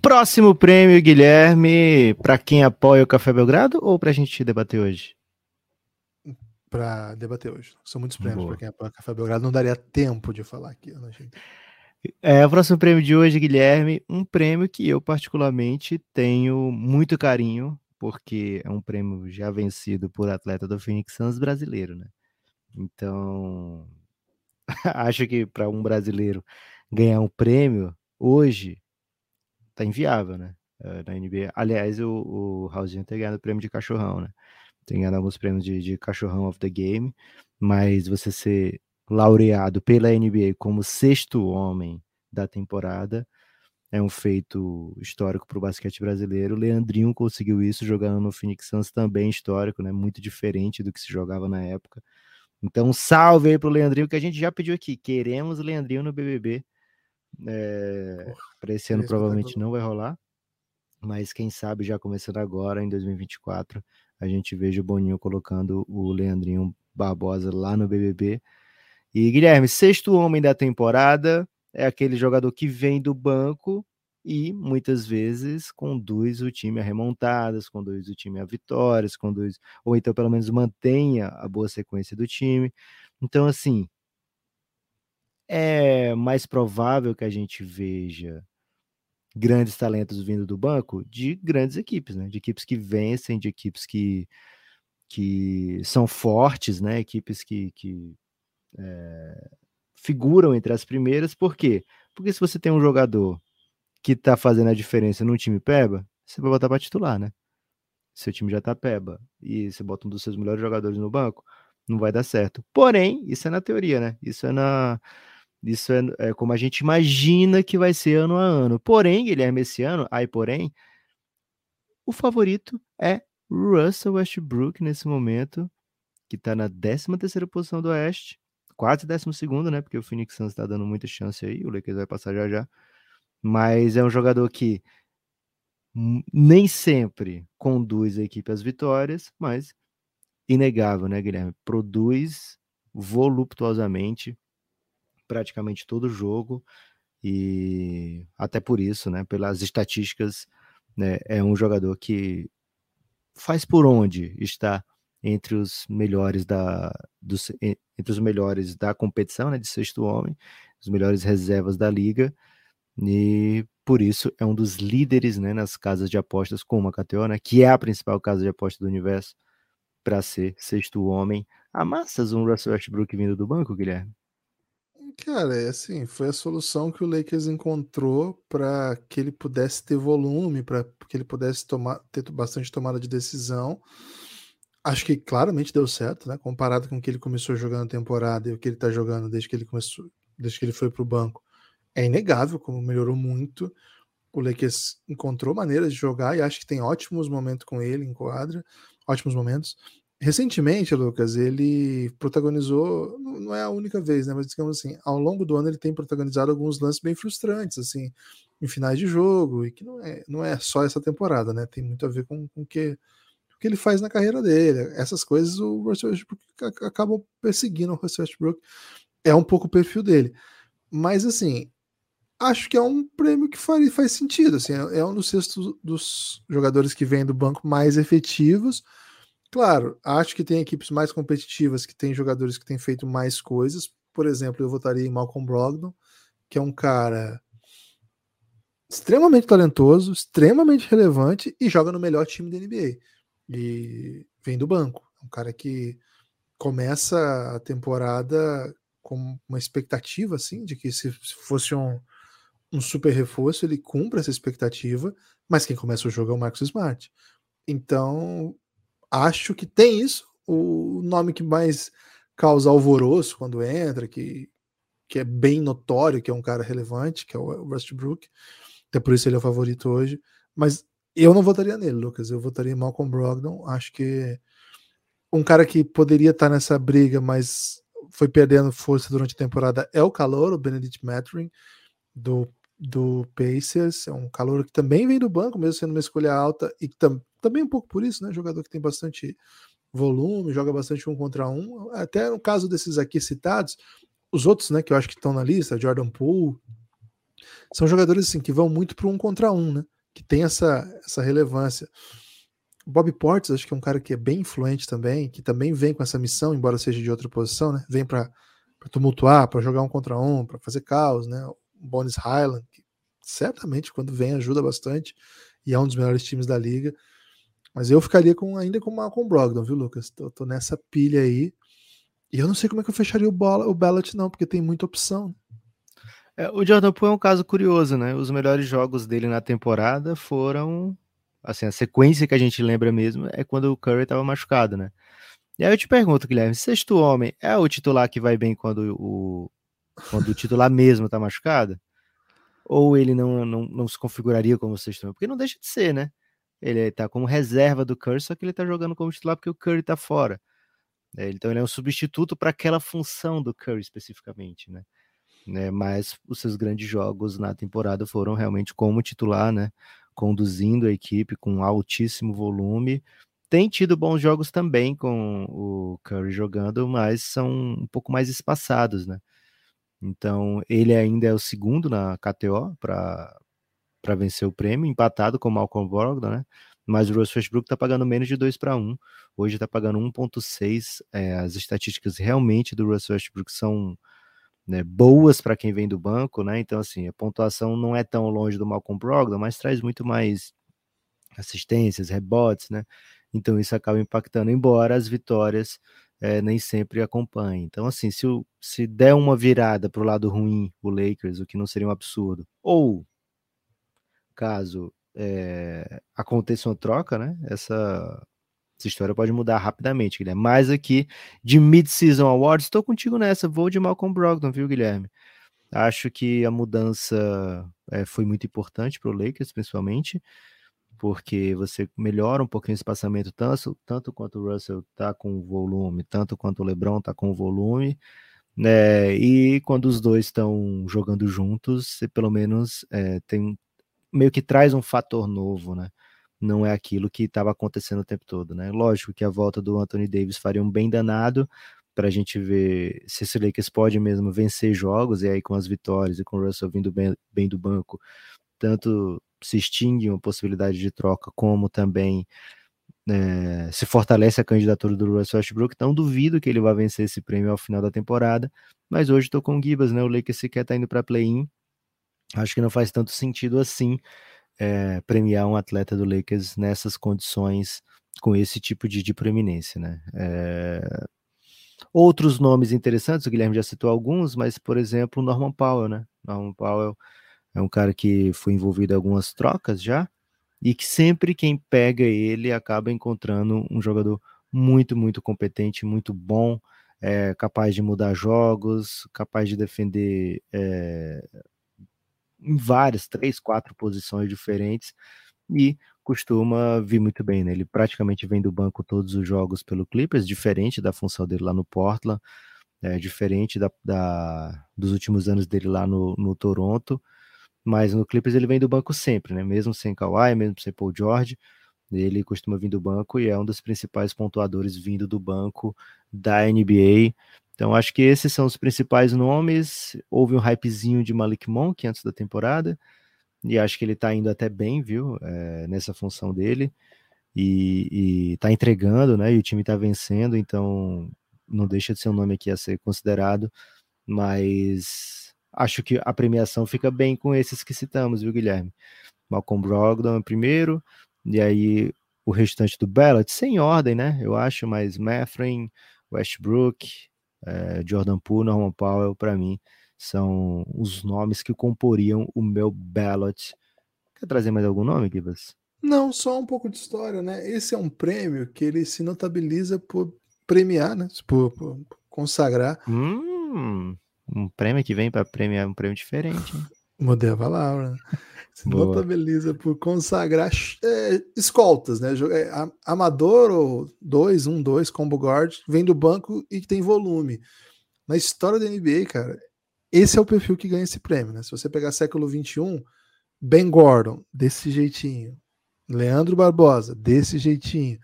C: Próximo prêmio, Guilherme, para quem apoia o Café Belgrado ou para a gente debater hoje?
B: Para debater hoje. São muitos prêmios para quem apoia o Café Belgrado, não daria tempo de falar aqui. Né, gente?
C: É, o próximo prêmio de hoje, Guilherme, um prêmio que eu particularmente tenho muito carinho, porque é um prêmio já vencido por atleta do Phoenix Suns brasileiro, né? Então, acho que para um brasileiro ganhar um prêmio hoje tá inviável, né? Uh, na NBA. Aliás, o, o Raulzinho tem ganhado o prêmio de cachorrão, né? Tem ganhado alguns prêmios de, de cachorrão of the game, mas você ser laureado pela NBA como sexto homem da temporada é um feito histórico para o basquete brasileiro. Leandrinho conseguiu isso jogando no Phoenix Suns também histórico, né? Muito diferente do que se jogava na época. Então, salve aí pro Leandrinho, que a gente já pediu aqui. Queremos Leandrinho no BBB. É, para esse ano provavelmente não vai rolar, mas quem sabe já começando agora, em 2024, a gente veja o Boninho colocando o Leandrinho Barbosa lá no BBB. E Guilherme, sexto homem da temporada, é aquele jogador que vem do banco e muitas vezes conduz o time a remontadas, conduz o time a vitórias, conduz, ou então pelo menos mantenha a boa sequência do time. Então, assim, é mais provável que a gente veja grandes talentos vindo do banco de grandes equipes, né? De equipes que vencem, de equipes que, que são fortes, né? Equipes que, que é, figuram entre as primeiras. Por quê? Porque se você tem um jogador que tá fazendo a diferença num time peba, você vai botar para titular, né? Seu time já tá peba e você bota um dos seus melhores jogadores no banco, não vai dar certo. Porém, isso é na teoria, né? Isso é na isso é, é, como a gente imagina que vai ser ano a ano. Porém, Guilherme, esse ano, aí porém, o favorito é Russell Westbrook nesse momento, que está na 13 terceira posição do Oeste, quase 12 segundo, né? Porque o Phoenix Suns está dando muita chance aí, o Lakers vai passar já já. Mas é um jogador que nem sempre conduz a equipe às vitórias, mas inegável, né, Guilherme? Produz voluptuosamente praticamente todo jogo e até por isso, né, pelas estatísticas, né, é um jogador que faz por onde está entre os melhores da dos, entre os melhores da competição, né, de sexto homem, os melhores reservas da liga e por isso é um dos líderes, né, nas casas de apostas como a KTO, né, que é a principal casa de apostas do universo para ser sexto homem. Amassas um Russell Westbrook vindo do banco, Guilherme?
B: Cara, é assim, foi a solução que o Lakers encontrou para que ele pudesse ter volume, para que ele pudesse tomar, ter bastante tomada de decisão. Acho que claramente deu certo, né? Comparado com o que ele começou jogando a temporada e o que ele está jogando desde que ele começou, desde que ele foi para o banco. É inegável como melhorou muito. O Lakers encontrou maneiras de jogar e acho que tem ótimos momentos com ele em quadra, ótimos momentos. Recentemente, Lucas, ele protagonizou, não é a única vez, né? Mas digamos assim, ao longo do ano ele tem protagonizado alguns lances bem frustrantes, assim, em finais de jogo, e que não é, não é só essa temporada, né? Tem muito a ver com, com o que, que ele faz na carreira dele. Essas coisas o Russell Westbrook acabam perseguindo o Russell Westbrook. É um pouco o perfil dele. Mas assim, acho que é um prêmio que faz, faz sentido. Assim, é, é um dos sextos dos jogadores que vem do banco mais efetivos Claro, acho que tem equipes mais competitivas que têm jogadores que têm feito mais coisas. Por exemplo, eu votaria em Malcolm Brogdon, que é um cara extremamente talentoso, extremamente relevante e joga no melhor time da NBA. E vem do banco. É um cara que começa a temporada com uma expectativa assim de que se fosse um, um super reforço, ele cumpra essa expectativa, mas quem começa o jogo é o Marcos Smart. Então, acho que tem isso. O nome que mais causa alvoroço quando entra, que, que é bem notório que é um cara relevante, que é o Westbrook. Até por isso ele é o favorito hoje. Mas eu não votaria nele, Lucas. Eu votaria em Malcolm Brogdon. Acho que um cara que poderia estar nessa briga, mas foi perdendo força durante a temporada é o calor, o Benedict Mathurin, do, do Pacers. É um calor que também vem do banco, mesmo sendo uma escolha alta, e tam, também um pouco por isso, né? Jogador que tem bastante volume, joga bastante um contra um. Até no caso desses aqui citados, os outros, né, que eu acho que estão na lista, Jordan Poole, são jogadores assim que vão muito para um contra um, né? Que tem essa, essa relevância. Bob Portes, acho que é um cara que é bem influente também, que também vem com essa missão, embora seja de outra posição, né? Vem para tumultuar, para jogar um contra um, para fazer caos, né? O Bones Highland, que certamente quando vem ajuda bastante e é um dos melhores times da liga. Mas eu ficaria com, ainda com o Brogdon, viu, Lucas? Tô, tô, nessa pilha aí. E eu não sei como é que eu fecharia o, bola, o ballot, não, porque tem muita opção.
C: É, o Jordan Poole é um caso curioso, né? Os melhores jogos dele na temporada foram. Assim, a sequência que a gente lembra mesmo é quando o Curry estava machucado, né? E aí eu te pergunto, Guilherme, sexto homem é o titular que vai bem quando o, quando o titular mesmo tá machucado? Ou ele não, não, não se configuraria como sexto homem? Porque não deixa de ser, né? Ele tá como reserva do Curry, só que ele tá jogando como titular porque o Curry tá fora. É, então ele é um substituto para aquela função do Curry especificamente, né? né? Mas os seus grandes jogos na temporada foram realmente como titular, né? Conduzindo a equipe com altíssimo volume tem tido bons jogos também com o Curry jogando, mas são um pouco mais espaçados, né? Então, ele ainda é o segundo na KTO para vencer o prêmio, empatado com o Malcolm Brogdon, né? Mas o Russell Westbrook está pagando menos de 2 para 1. Hoje está pagando 1.6. É, as estatísticas realmente do Russell Westbrook são né, boas para quem vem do banco, né? Então, assim, a pontuação não é tão longe do Malcolm Brogdon, mas traz muito mais assistências, rebotes, né? Então isso acaba impactando, embora as vitórias é, nem sempre acompanhem. Então, assim, se, o, se der uma virada para o lado ruim, o Lakers, o que não seria um absurdo, ou caso é, aconteça uma troca, né? Essa, essa história pode mudar rapidamente, Guilherme. Mas aqui, de Mid-Season Awards, estou contigo nessa. Vou de Malcolm Brogdon, viu, Guilherme? Acho que a mudança é, foi muito importante para o Lakers, principalmente porque você melhora um pouquinho o espaçamento, tanto, tanto quanto o Russell está com volume, tanto quanto o LeBron está com volume, né? E quando os dois estão jogando juntos, você pelo menos é, tem meio que traz um fator novo, né? Não é aquilo que estava acontecendo o tempo todo, né? Lógico que a volta do Anthony Davis faria um bem danado para a gente ver se esse Lakers pode mesmo vencer jogos, e aí com as vitórias e com o Russell vindo bem, bem do banco, tanto se extingue uma possibilidade de troca, como também é, se fortalece a candidatura do Russell Westbrook, então duvido que ele vá vencer esse prêmio ao final da temporada, mas hoje estou com o Gibas, né, o Lakers sequer está indo para play-in, acho que não faz tanto sentido assim é, premiar um atleta do Lakers nessas condições, com esse tipo de, de proeminência, né, é... Outros nomes interessantes, o Guilherme já citou alguns, mas, por exemplo, Norman Powell, né, Norman Powell é um cara que foi envolvido em algumas trocas já, e que sempre quem pega ele acaba encontrando um jogador muito, muito competente, muito bom, é, capaz de mudar jogos, capaz de defender é, em várias, três, quatro posições diferentes, e costuma vir muito bem, né? Ele praticamente vem do banco todos os jogos pelo Clippers, diferente da função dele lá no Portland, é, diferente da, da, dos últimos anos dele lá no, no Toronto, mas no Clippers ele vem do banco sempre, né? Mesmo sem Kawhi, mesmo sem Paul George, ele costuma vir do banco e é um dos principais pontuadores vindo do banco da NBA. Então acho que esses são os principais nomes. Houve um hypezinho de Malik Monk antes da temporada e acho que ele tá indo até bem, viu? É, nessa função dele e, e tá entregando, né? E o time tá vencendo, então não deixa de ser um nome aqui a ser considerado, mas acho que a premiação fica bem com esses que citamos, viu, Guilherme? Malcolm Brogdon primeiro, e aí o restante do ballot, sem ordem, né? Eu acho, mas Mathurin, Westbrook, é, Jordan Poole, Norman Powell, para mim, são os nomes que comporiam o meu ballot. Quer trazer mais algum nome, Gibas?
B: Não, só um pouco de história, né? Esse é um prêmio que ele se notabiliza por premiar, né? Por, por consagrar.
C: Hum. Um prêmio que vem para premiar um prêmio diferente. Hein?
B: Mudei a palavra. Se notabiliza por consagrar é, escoltas, né? É, amador ou dois, um, dois, combo guard, vem do banco e tem volume. Na história da NBA, cara, esse é o perfil que ganha esse prêmio, né? Se você pegar século 21, Ben Gordon, desse jeitinho. Leandro Barbosa, desse jeitinho.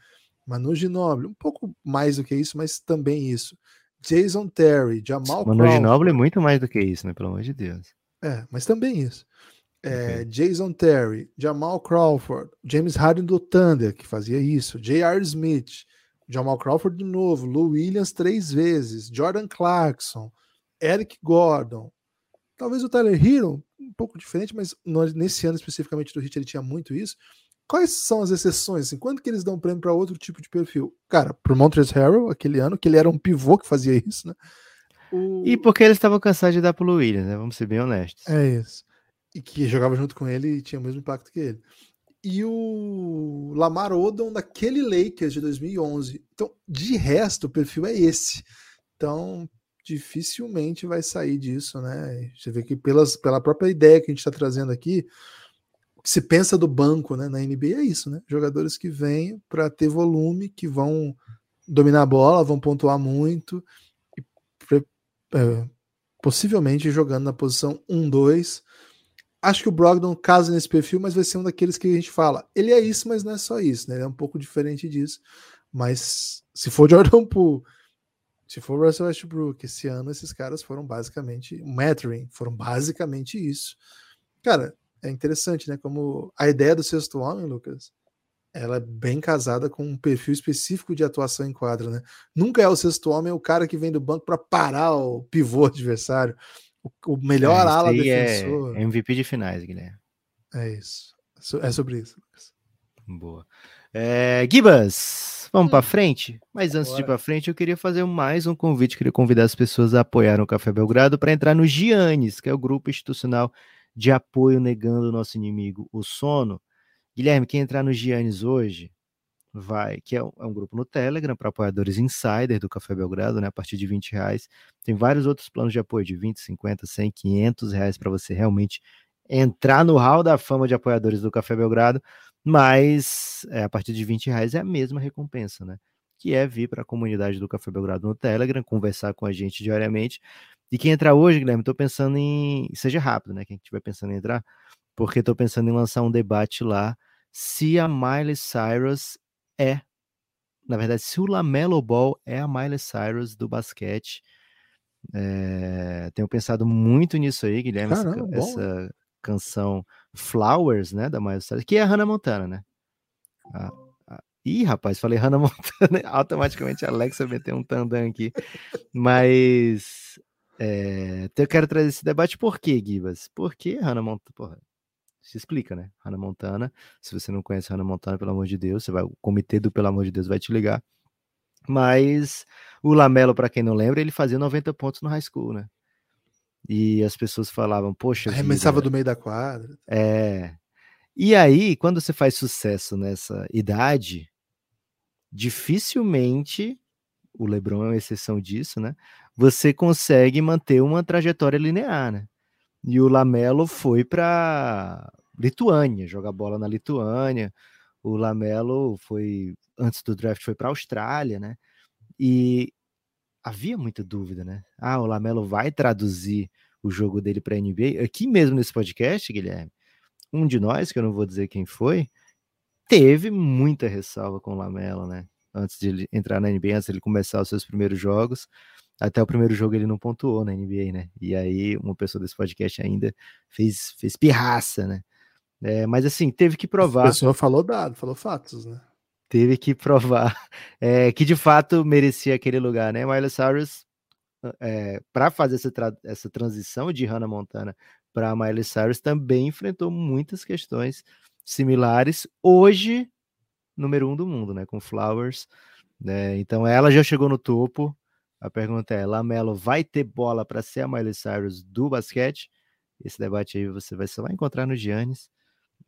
B: Manu Ginobili, um pouco mais do que isso, mas também isso. Jason Terry, Jamal
C: Mano Crawford. Ginobili é muito mais do que isso, né? Pelo amor de Deus.
B: É, mas também isso. É. Jason Terry, Jamal Crawford, James Harden do Thunder, que fazia isso, J.R. Smith, Jamal Crawford de novo, Lou Williams três vezes, Jordan Clarkson, Eric Gordon, talvez o Tyler Hero, um pouco diferente, mas nesse ano especificamente do Hit ele tinha muito isso. quais são as exceções? Assim, quando que eles dão prêmio para outro tipo de perfil? Cara, pro Montrezl Harrell, aquele ano, que ele era um pivô que fazia isso, né?
C: O... E porque eles estavam cansados de dar pro Williams, né? Vamos ser bem honestos.
B: É isso. E que jogava junto com ele e tinha o mesmo impacto que ele. E o Lamar Odom daquele Lakers de 2011. Então, de resto, o perfil é esse. Então, dificilmente vai sair disso, né? Você vê que pelas, pela própria ideia que a gente está trazendo aqui, o que se pensa do banco né, na NBA é isso, né? Jogadores que vêm para ter volume, que vão dominar a bola, vão pontuar muito, e, é, possivelmente jogando na posição 1-2. Acho que o Brogdon casa nesse perfil, mas vai ser um daqueles que a gente fala. Ele é isso, mas não é só isso, né? Ele é um pouco diferente disso. Mas se for Jordan Poole, se for Russell Westbrook, esse ano esses caras foram basicamente, Mathurin, foram basicamente isso. Cara, é interessante, né? Como a ideia do sexto homem, Lucas, ela é bem casada com um perfil específico de atuação em quadra, né? Nunca é o sexto homem o cara que vem do banco para parar o pivô adversário, o, melhor é, ala defensor.
C: É MVP de finais, Guilherme.
B: É isso. É sobre isso, Lucas.
C: Boa. É, Gibas, vamos hum. para frente? Mas antes Bora. de ir para frente, eu queria fazer mais um convite, queria convidar as pessoas a apoiar o Café Belgrado para entrar no Giannis, que é o grupo institucional de apoio negando o nosso inimigo, o sono. Guilherme, quem entrar no Giannis hoje, vai, que é um, é um grupo no Telegram para apoiadores insider do Café Belgrado, né, a partir de 20 reais. Tem vários outros planos de apoio de 20, 50, 100, 500 reais para você realmente entrar no hall da fama de apoiadores do Café Belgrado mas é, a partir de 20 reais é a mesma recompensa, né? Que é vir para a comunidade do Café Belgrado no Telegram, conversar com a gente diariamente. E quem entrar hoje, Guilherme, estou pensando em. Seja rápido, né? Quem estiver pensando em entrar, porque estou pensando em lançar um debate lá se a Miley Cyrus é. Na verdade, se o Lamelo Ball é a Miley Cyrus do basquete. É, tenho pensado muito nisso aí, Guilherme. Caramba, essa, essa canção Flowers, né, da Miley Cyrus, que é a Hannah Montana, né? Ah, ah, ih, rapaz, falei Hannah Montana, automaticamente a Alexa meteu um tandam aqui. Mas é, eu quero trazer esse debate por quê, Gibas? Porque Hannah Montana, porra, se explica, né? Hannah Montana, se você não conhece Hannah Montana, pelo amor de Deus, você vai, o comitê do pelo amor de Deus vai te ligar. Mas o Lamelo, para quem não lembra, ele fazia 90 pontos no high school, né? E as pessoas falavam, poxa.
B: Arremessava do meio da quadra.
C: É. E aí, quando você faz sucesso nessa idade, dificilmente, o Lebron é uma exceção disso, né? Você consegue manter uma trajetória linear, né? E o Lamelo foi para Lituânia, jogar bola na Lituânia. O Lamelo foi antes do draft foi para a Austrália, né? E havia muita dúvida, né? Ah, o Lamelo vai traduzir o jogo dele para a NBA. Aqui mesmo nesse podcast, Guilherme, um de nós, que eu não vou dizer quem foi, teve muita ressalva com o Lamelo, né? Antes de ele entrar na NBA, antes de ele começar os seus primeiros jogos. Até o primeiro jogo ele não pontuou na NBA, né? E aí uma pessoa desse podcast ainda fez, fez pirraça, né? É, mas assim, teve que provar. A
B: pessoa falou dado, falou fatos, né?
C: teve que provar é, que de fato merecia aquele lugar, né? Miley Cyrus, é, para fazer essa, tra essa transição de Hannah Montana para Miley Cyrus, também enfrentou muitas questões similares. Hoje, número um do mundo, né? Com Flowers. Né? Então, ela já chegou no topo. A pergunta é: Lamelo vai ter bola para ser a Miley Cyrus do basquete? Esse debate aí você vai só encontrar no Giannis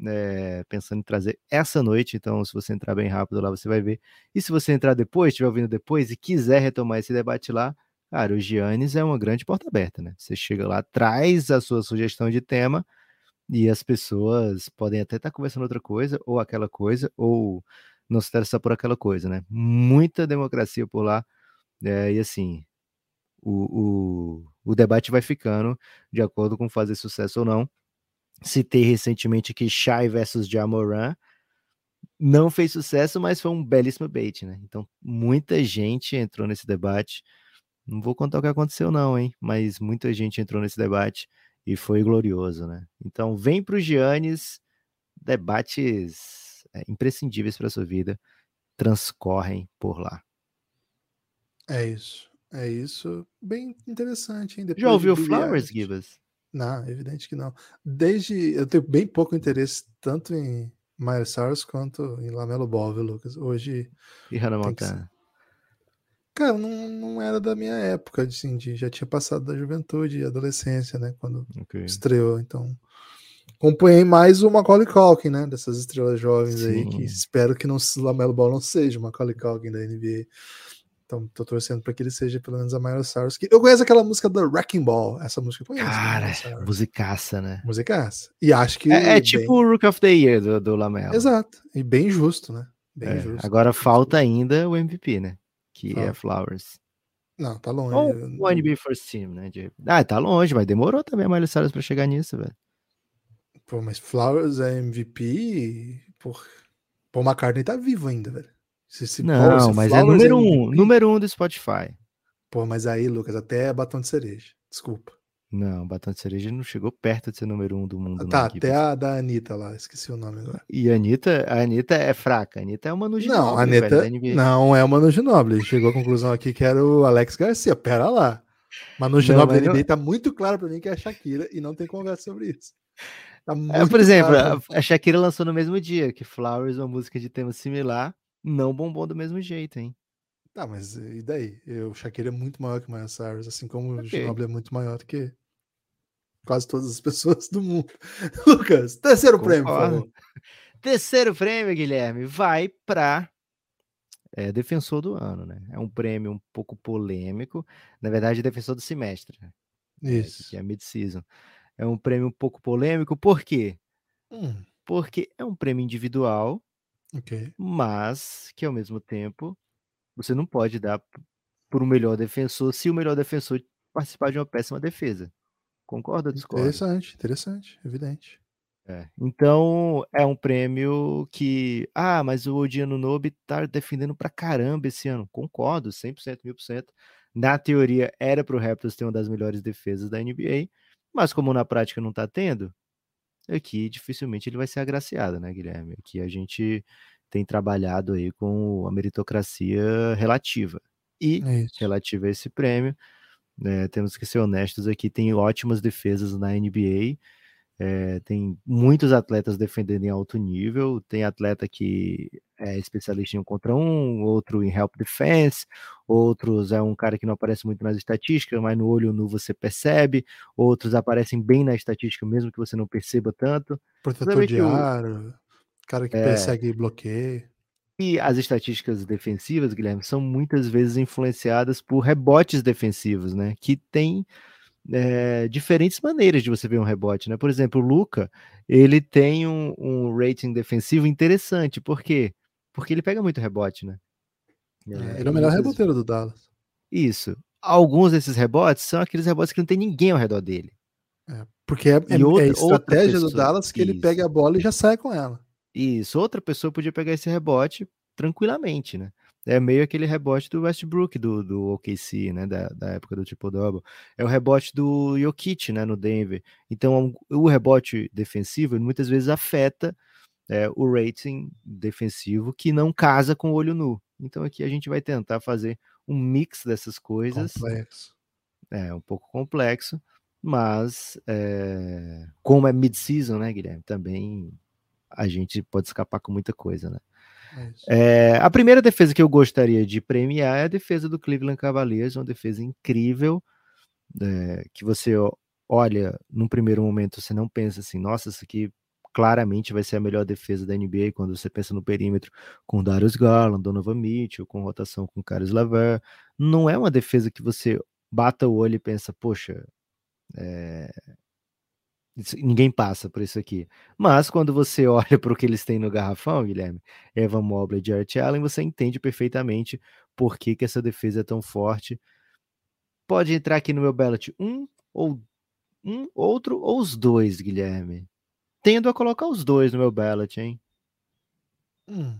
C: é, pensando em trazer essa noite. Então, se você entrar bem rápido lá, você vai ver. E se você entrar depois, estiver ouvindo depois e quiser retomar esse debate lá, cara, o Giannis é uma grande porta aberta, né? Você chega lá, traz a sua sugestão de tema e as pessoas podem até estar conversando outra coisa, ou aquela coisa, ou não se interessar por aquela coisa, né? Muita democracia por lá. É, e assim, o, o, o debate vai ficando de acordo com fazer sucesso ou não. Citei recentemente que Shai versus Jamoran não fez sucesso, mas foi um belíssimo bait, né? Então, muita gente entrou nesse debate. Não vou contar o que aconteceu, não, hein? Mas muita gente entrou nesse debate e foi glorioso, né? Então, vem para o Giannis, debates é, imprescindíveis para sua vida transcorrem por lá.
B: É isso, é isso. Bem interessante, hein?
C: Depois Já ouviu Flowers, Gibas?
B: Não, evidente que não. Desde eu tenho bem pouco interesse tanto em Miley Cyrus quanto em Lamelo Ball, viu, Lucas? Hoje.
C: E Hannah Montana?
B: Cara, não, não era da minha época, assim, de, já tinha passado da juventude e adolescência, né? Quando okay. estreou, então. Acompanhei mais o Macaulay Culkin, né? Dessas estrelas jovens Sim. aí, que espero que não, o Lamelo Ball não seja o Macaulay Culkin da NBA. Então, tô torcendo para que ele seja pelo menos a Miley Cyrus. Eu conheço aquela música da Wrecking Ball. Essa música eu conheço.
C: Cara, musicaça, né?
B: Musicaça. E acho que.
C: É, é bem... tipo o Rook of the Year do, do Lamelo.
B: Exato. E bem justo, né? Bem
C: é,
B: justo.
C: Agora falta ainda o MVP, né? Que é Flowers.
B: Não, tá longe.
C: Ou o NBA First Team, né? De... Ah, tá longe, mas demorou também a Miley Cyrus pra chegar nisso, velho.
B: Pô, mas Flowers é MVP. Por... Paul McCartney tá vivo ainda, velho.
C: Se, se, não, pô, mas é número um, número um do Spotify.
B: Pô, mas aí, Lucas, até é batom de cereja. Desculpa.
C: Não, batom de cereja não chegou perto de ser número um do mundo.
B: Tá, até a da Anitta lá, esqueci o nome agora.
C: E a Anitta, a Anitta é fraca. A Anitta é uma Ginóbili.
B: Não, a Anitta não é uma Manu Ginóbili. Chegou à conclusão aqui que era o Alex Garcia. Pera lá. Manu Ginóbili da NBA não... tá muito claro pra mim que é a Shakira e não tem conversa sobre isso.
C: Tá é, por exemplo, claro. a Shakira lançou no mesmo dia que Flowers, uma música de tema similar, não bombou do mesmo jeito, hein?
B: Tá, mas e daí? O Shakira é muito maior que o Miley Cyrus, assim como okay. o Ginobili é muito maior do que quase todas as pessoas do mundo. Lucas, terceiro Concordo. prêmio, por favor.
C: Terceiro prêmio, Guilherme, vai para é, defensor do ano, né? É um prêmio um pouco polêmico, na verdade, defensor do semestre. Né?
B: Isso.
C: É, que é mid-season. É um prêmio um pouco polêmico, por quê?
B: Hum.
C: Porque é um prêmio individual
B: Okay.
C: Mas que ao mesmo tempo você não pode dar por um melhor defensor se o melhor defensor participar de uma péssima defesa. Concorda ou discorda?
B: Interessante, interessante, evidente.
C: É. Então é um prêmio que. Ah, mas o Odiano Nobe tá defendendo pra caramba esse ano. Concordo, 100%, 1000%. Na teoria, era pro Raptors ter uma das melhores defesas da NBA, mas como na prática não tá tendo, aqui dificilmente ele vai ser agraciado, né, Guilherme? Aqui a gente tem trabalhado aí com a meritocracia relativa. E, é relativa a esse prêmio, né, temos que ser honestos aqui, tem ótimas defesas na NBA, é, tem muitos atletas defendendo em alto nível, tem atleta que é especialista em um contra um, outro em help defense, outros é um cara que não aparece muito nas estatísticas, mas no olho nu você percebe, outros aparecem bem na estatística mesmo que você não perceba tanto.
B: Protetor de ar, cara que é, persegue e bloqueia.
C: E as estatísticas defensivas, Guilherme, são muitas vezes influenciadas por rebotes defensivos, né? Que tem é, diferentes maneiras de você ver um rebote, né? Por exemplo, o Luca, ele tem um, um rating defensivo interessante, por quê? Porque ele pega muito rebote, né?
B: É, ele é o melhor reboteiro do Dallas.
C: Isso. Alguns desses rebotes são aqueles rebotes que não tem ninguém ao redor dele.
B: É, porque é, é, outra, é a estratégia do Dallas que isso. ele pega a bola e já sai com ela.
C: Isso. Outra pessoa podia pegar esse rebote tranquilamente, né? É meio aquele rebote do Westbrook, do, do OKC, né? Da, da época do tipo double. É o rebote do Jokic, né? No Denver. Então, o rebote defensivo muitas vezes afeta é, o rating defensivo que não casa com o olho nu. Então, aqui a gente vai tentar fazer um mix dessas coisas.
B: Complexo.
C: É, um pouco complexo, mas é, como é mid-season, né, Guilherme? Também a gente pode escapar com muita coisa, né? É, a primeira defesa que eu gostaria de premiar é a defesa do Cleveland Cavaliers, uma defesa incrível, é, que você olha num primeiro momento, você não pensa assim, nossa, isso aqui claramente vai ser a melhor defesa da NBA quando você pensa no perímetro com Darius Garland, Donovan Mitchell, com rotação com Caris Lever. Não é uma defesa que você bata o olho e pensa, poxa, é, ninguém passa por isso aqui. Mas quando você olha para o que eles têm no garrafão, Guilherme, Evan Mobley e Jarrett Allen, você entende perfeitamente por que, que essa defesa é tão forte. Pode entrar aqui no meu ballot um ou um, outro ou os dois, Guilherme. Tendo a colocar os dois no meu ballot, hein?
B: Hum,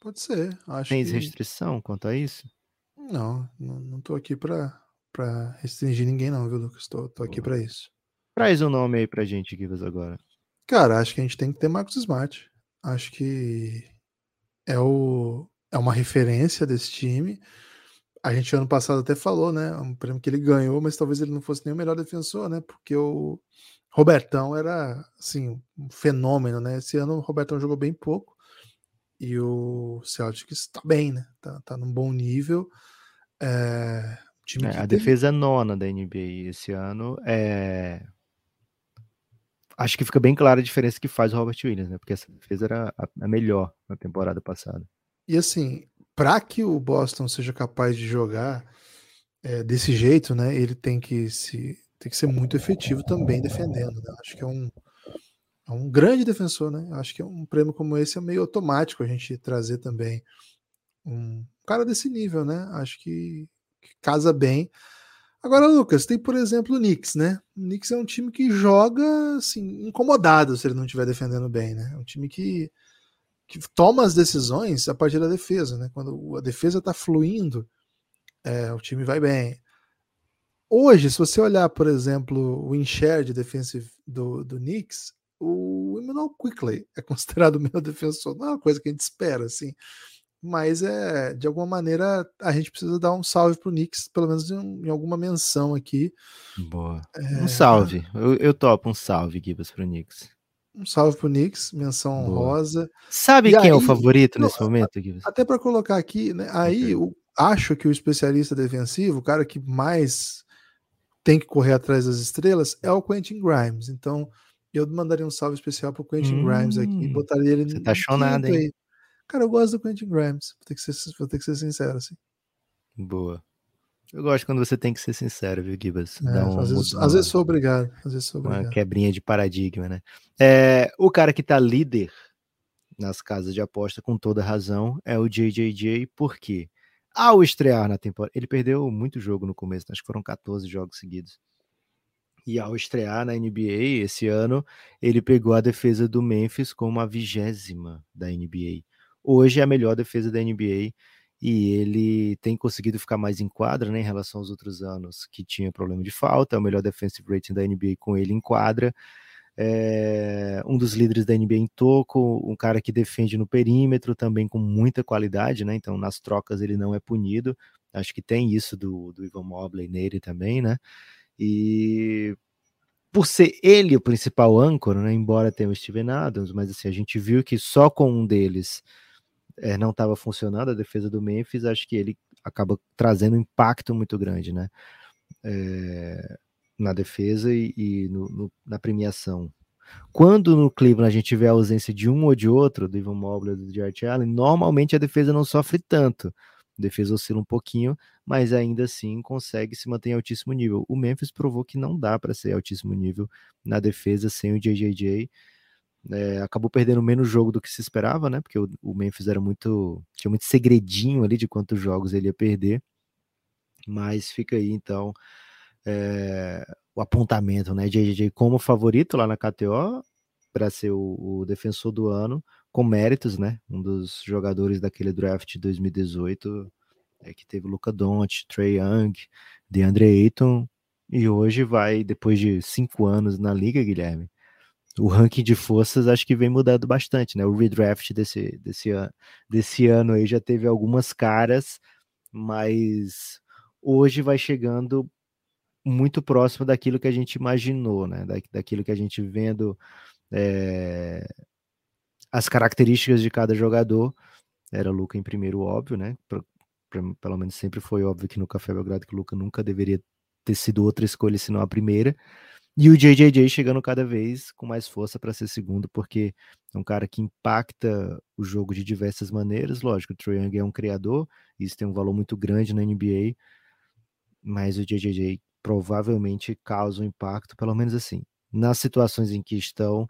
B: pode ser. Acho
C: Tens
B: que...
C: restrição quanto a isso?
B: Não, não, não tô aqui para restringir ninguém, não, viu, Lucas? Tô, tô aqui para isso.
C: Traz o um nome aí pra gente, Givas, agora.
B: Cara, acho que a gente tem que ter Marcos Smart. Acho que é, o, é uma referência desse time. A gente ano passado até falou, né? Um prêmio que ele ganhou, mas talvez ele não fosse nem o melhor defensor, né? Porque o Robertão era assim, um fenômeno, né? Esse ano o Robertão jogou bem pouco e o Celtics está bem, né? Tá, tá num bom nível. É,
C: é, a teve... defesa nona da NBA esse ano é. Acho que fica bem clara a diferença que faz o Robert Williams, né? Porque essa defesa era a melhor na temporada passada.
B: E assim, para que o Boston seja capaz de jogar é, desse jeito, né? Ele tem que se tem que ser muito efetivo também defendendo. Né? Acho que é um, é um grande defensor, né? Acho que é um prêmio como esse é meio automático a gente trazer também um cara desse nível, né? Acho que, que casa bem. Agora, Lucas, tem, por exemplo, o Knicks, né? O Knicks é um time que joga assim, incomodado se ele não estiver defendendo bem, né? É um time que, que toma as decisões a partir da defesa, né? Quando a defesa está fluindo, é, o time vai bem. Hoje, se você olhar, por exemplo, o enshare de defensive do, do Knicks, o Emmanuel Quickley é considerado o meu defensor. Não é uma coisa que a gente espera, assim. Mas é, de alguma maneira, a gente precisa dar um salve pro Knicks, pelo menos em, em alguma menção aqui.
C: Boa. É... Um salve. Eu, eu topo um salve, Gibas, pro Knicks.
B: Um salve pro Knicks, menção honrosa.
C: Sabe e quem aí, é o favorito não, nesse momento, Gibas?
B: Até para colocar aqui, né? Aí okay. o, acho que o especialista defensivo, o cara que mais tem que correr atrás das estrelas, é o Quentin Grimes. Então, eu mandaria um salve especial pro Quentin hum, Grimes aqui e hum, botaria ele
C: Você tá chonado, hein? Aí.
B: Cara, eu gosto do Quentin Grimes, vou ter que ser, vou ter que ser sincero, assim.
C: Boa. Eu gosto quando você tem que ser sincero, viu, Gibas?
B: É, um, às, vezes, às, vezes, sou obrigado. Às vezes sou obrigado.
C: Uma quebrinha de paradigma, né? É, o cara que tá líder nas casas de aposta, com toda razão, é o JJJ, por quê? Ao estrear na temporada, ele perdeu muito jogo no começo, acho que foram 14 jogos seguidos. E ao estrear na NBA esse ano, ele pegou a defesa do Memphis como a vigésima da NBA. Hoje é a melhor defesa da NBA e ele tem conseguido ficar mais em quadra né, em relação aos outros anos que tinha problema de falta. É o melhor defensive rating da NBA com ele em quadra. É um dos líderes da NBA em toco, um cara que defende no perímetro também com muita qualidade, né? Então nas trocas ele não é punido. Acho que tem isso do, do Ivan Mobley nele também, né? E por ser ele o principal âncora, né, embora tenha o Steven Adams, mas assim, a gente viu que só com um deles é, não estava funcionando a defesa do Memphis, acho que ele acaba trazendo um impacto muito grande, né? É, na defesa e, e no, no, na premiação. Quando no Cleveland a gente tiver a ausência de um ou de outro, do Ivan Mobley ou do Jared Allen, normalmente a defesa não sofre tanto. A defesa oscila um pouquinho, mas ainda assim consegue se manter em altíssimo nível. O Memphis provou que não dá para ser altíssimo nível na defesa sem o JJJ. É, acabou perdendo menos jogo do que se esperava, né? Porque o, o, Memphis era muito. tinha muito segredinho ali de quantos jogos ele ia perder. Mas fica aí então é, o apontamento, né? JJJ como favorito lá na KTO para ser o, o defensor do ano com méritos, né? Um dos jogadores daquele draft de 2018 é que teve Luca Doncic, Trey Young, DeAndre Ayton e hoje vai depois de cinco anos na liga, Guilherme. O ranking de forças acho que vem mudando bastante, né? O redraft desse, desse, desse ano aí já teve algumas caras, mas hoje vai chegando muito próximo daquilo que a gente imaginou, né? Da, daquilo que a gente vendo é, as características de cada jogador. Era Luca em primeiro, óbvio, né? Pra, pra, pelo menos sempre foi óbvio que no Café Belgrado que o Luca nunca deveria ter sido outra escolha senão a primeira. E o JJJ chegando cada vez com mais força para ser segundo, porque é um cara que impacta o jogo de diversas maneiras. Lógico, o Trae Young é um criador, isso tem um valor muito grande na NBA, mas o JJJ provavelmente causa um impacto, pelo menos assim, nas situações em que estão,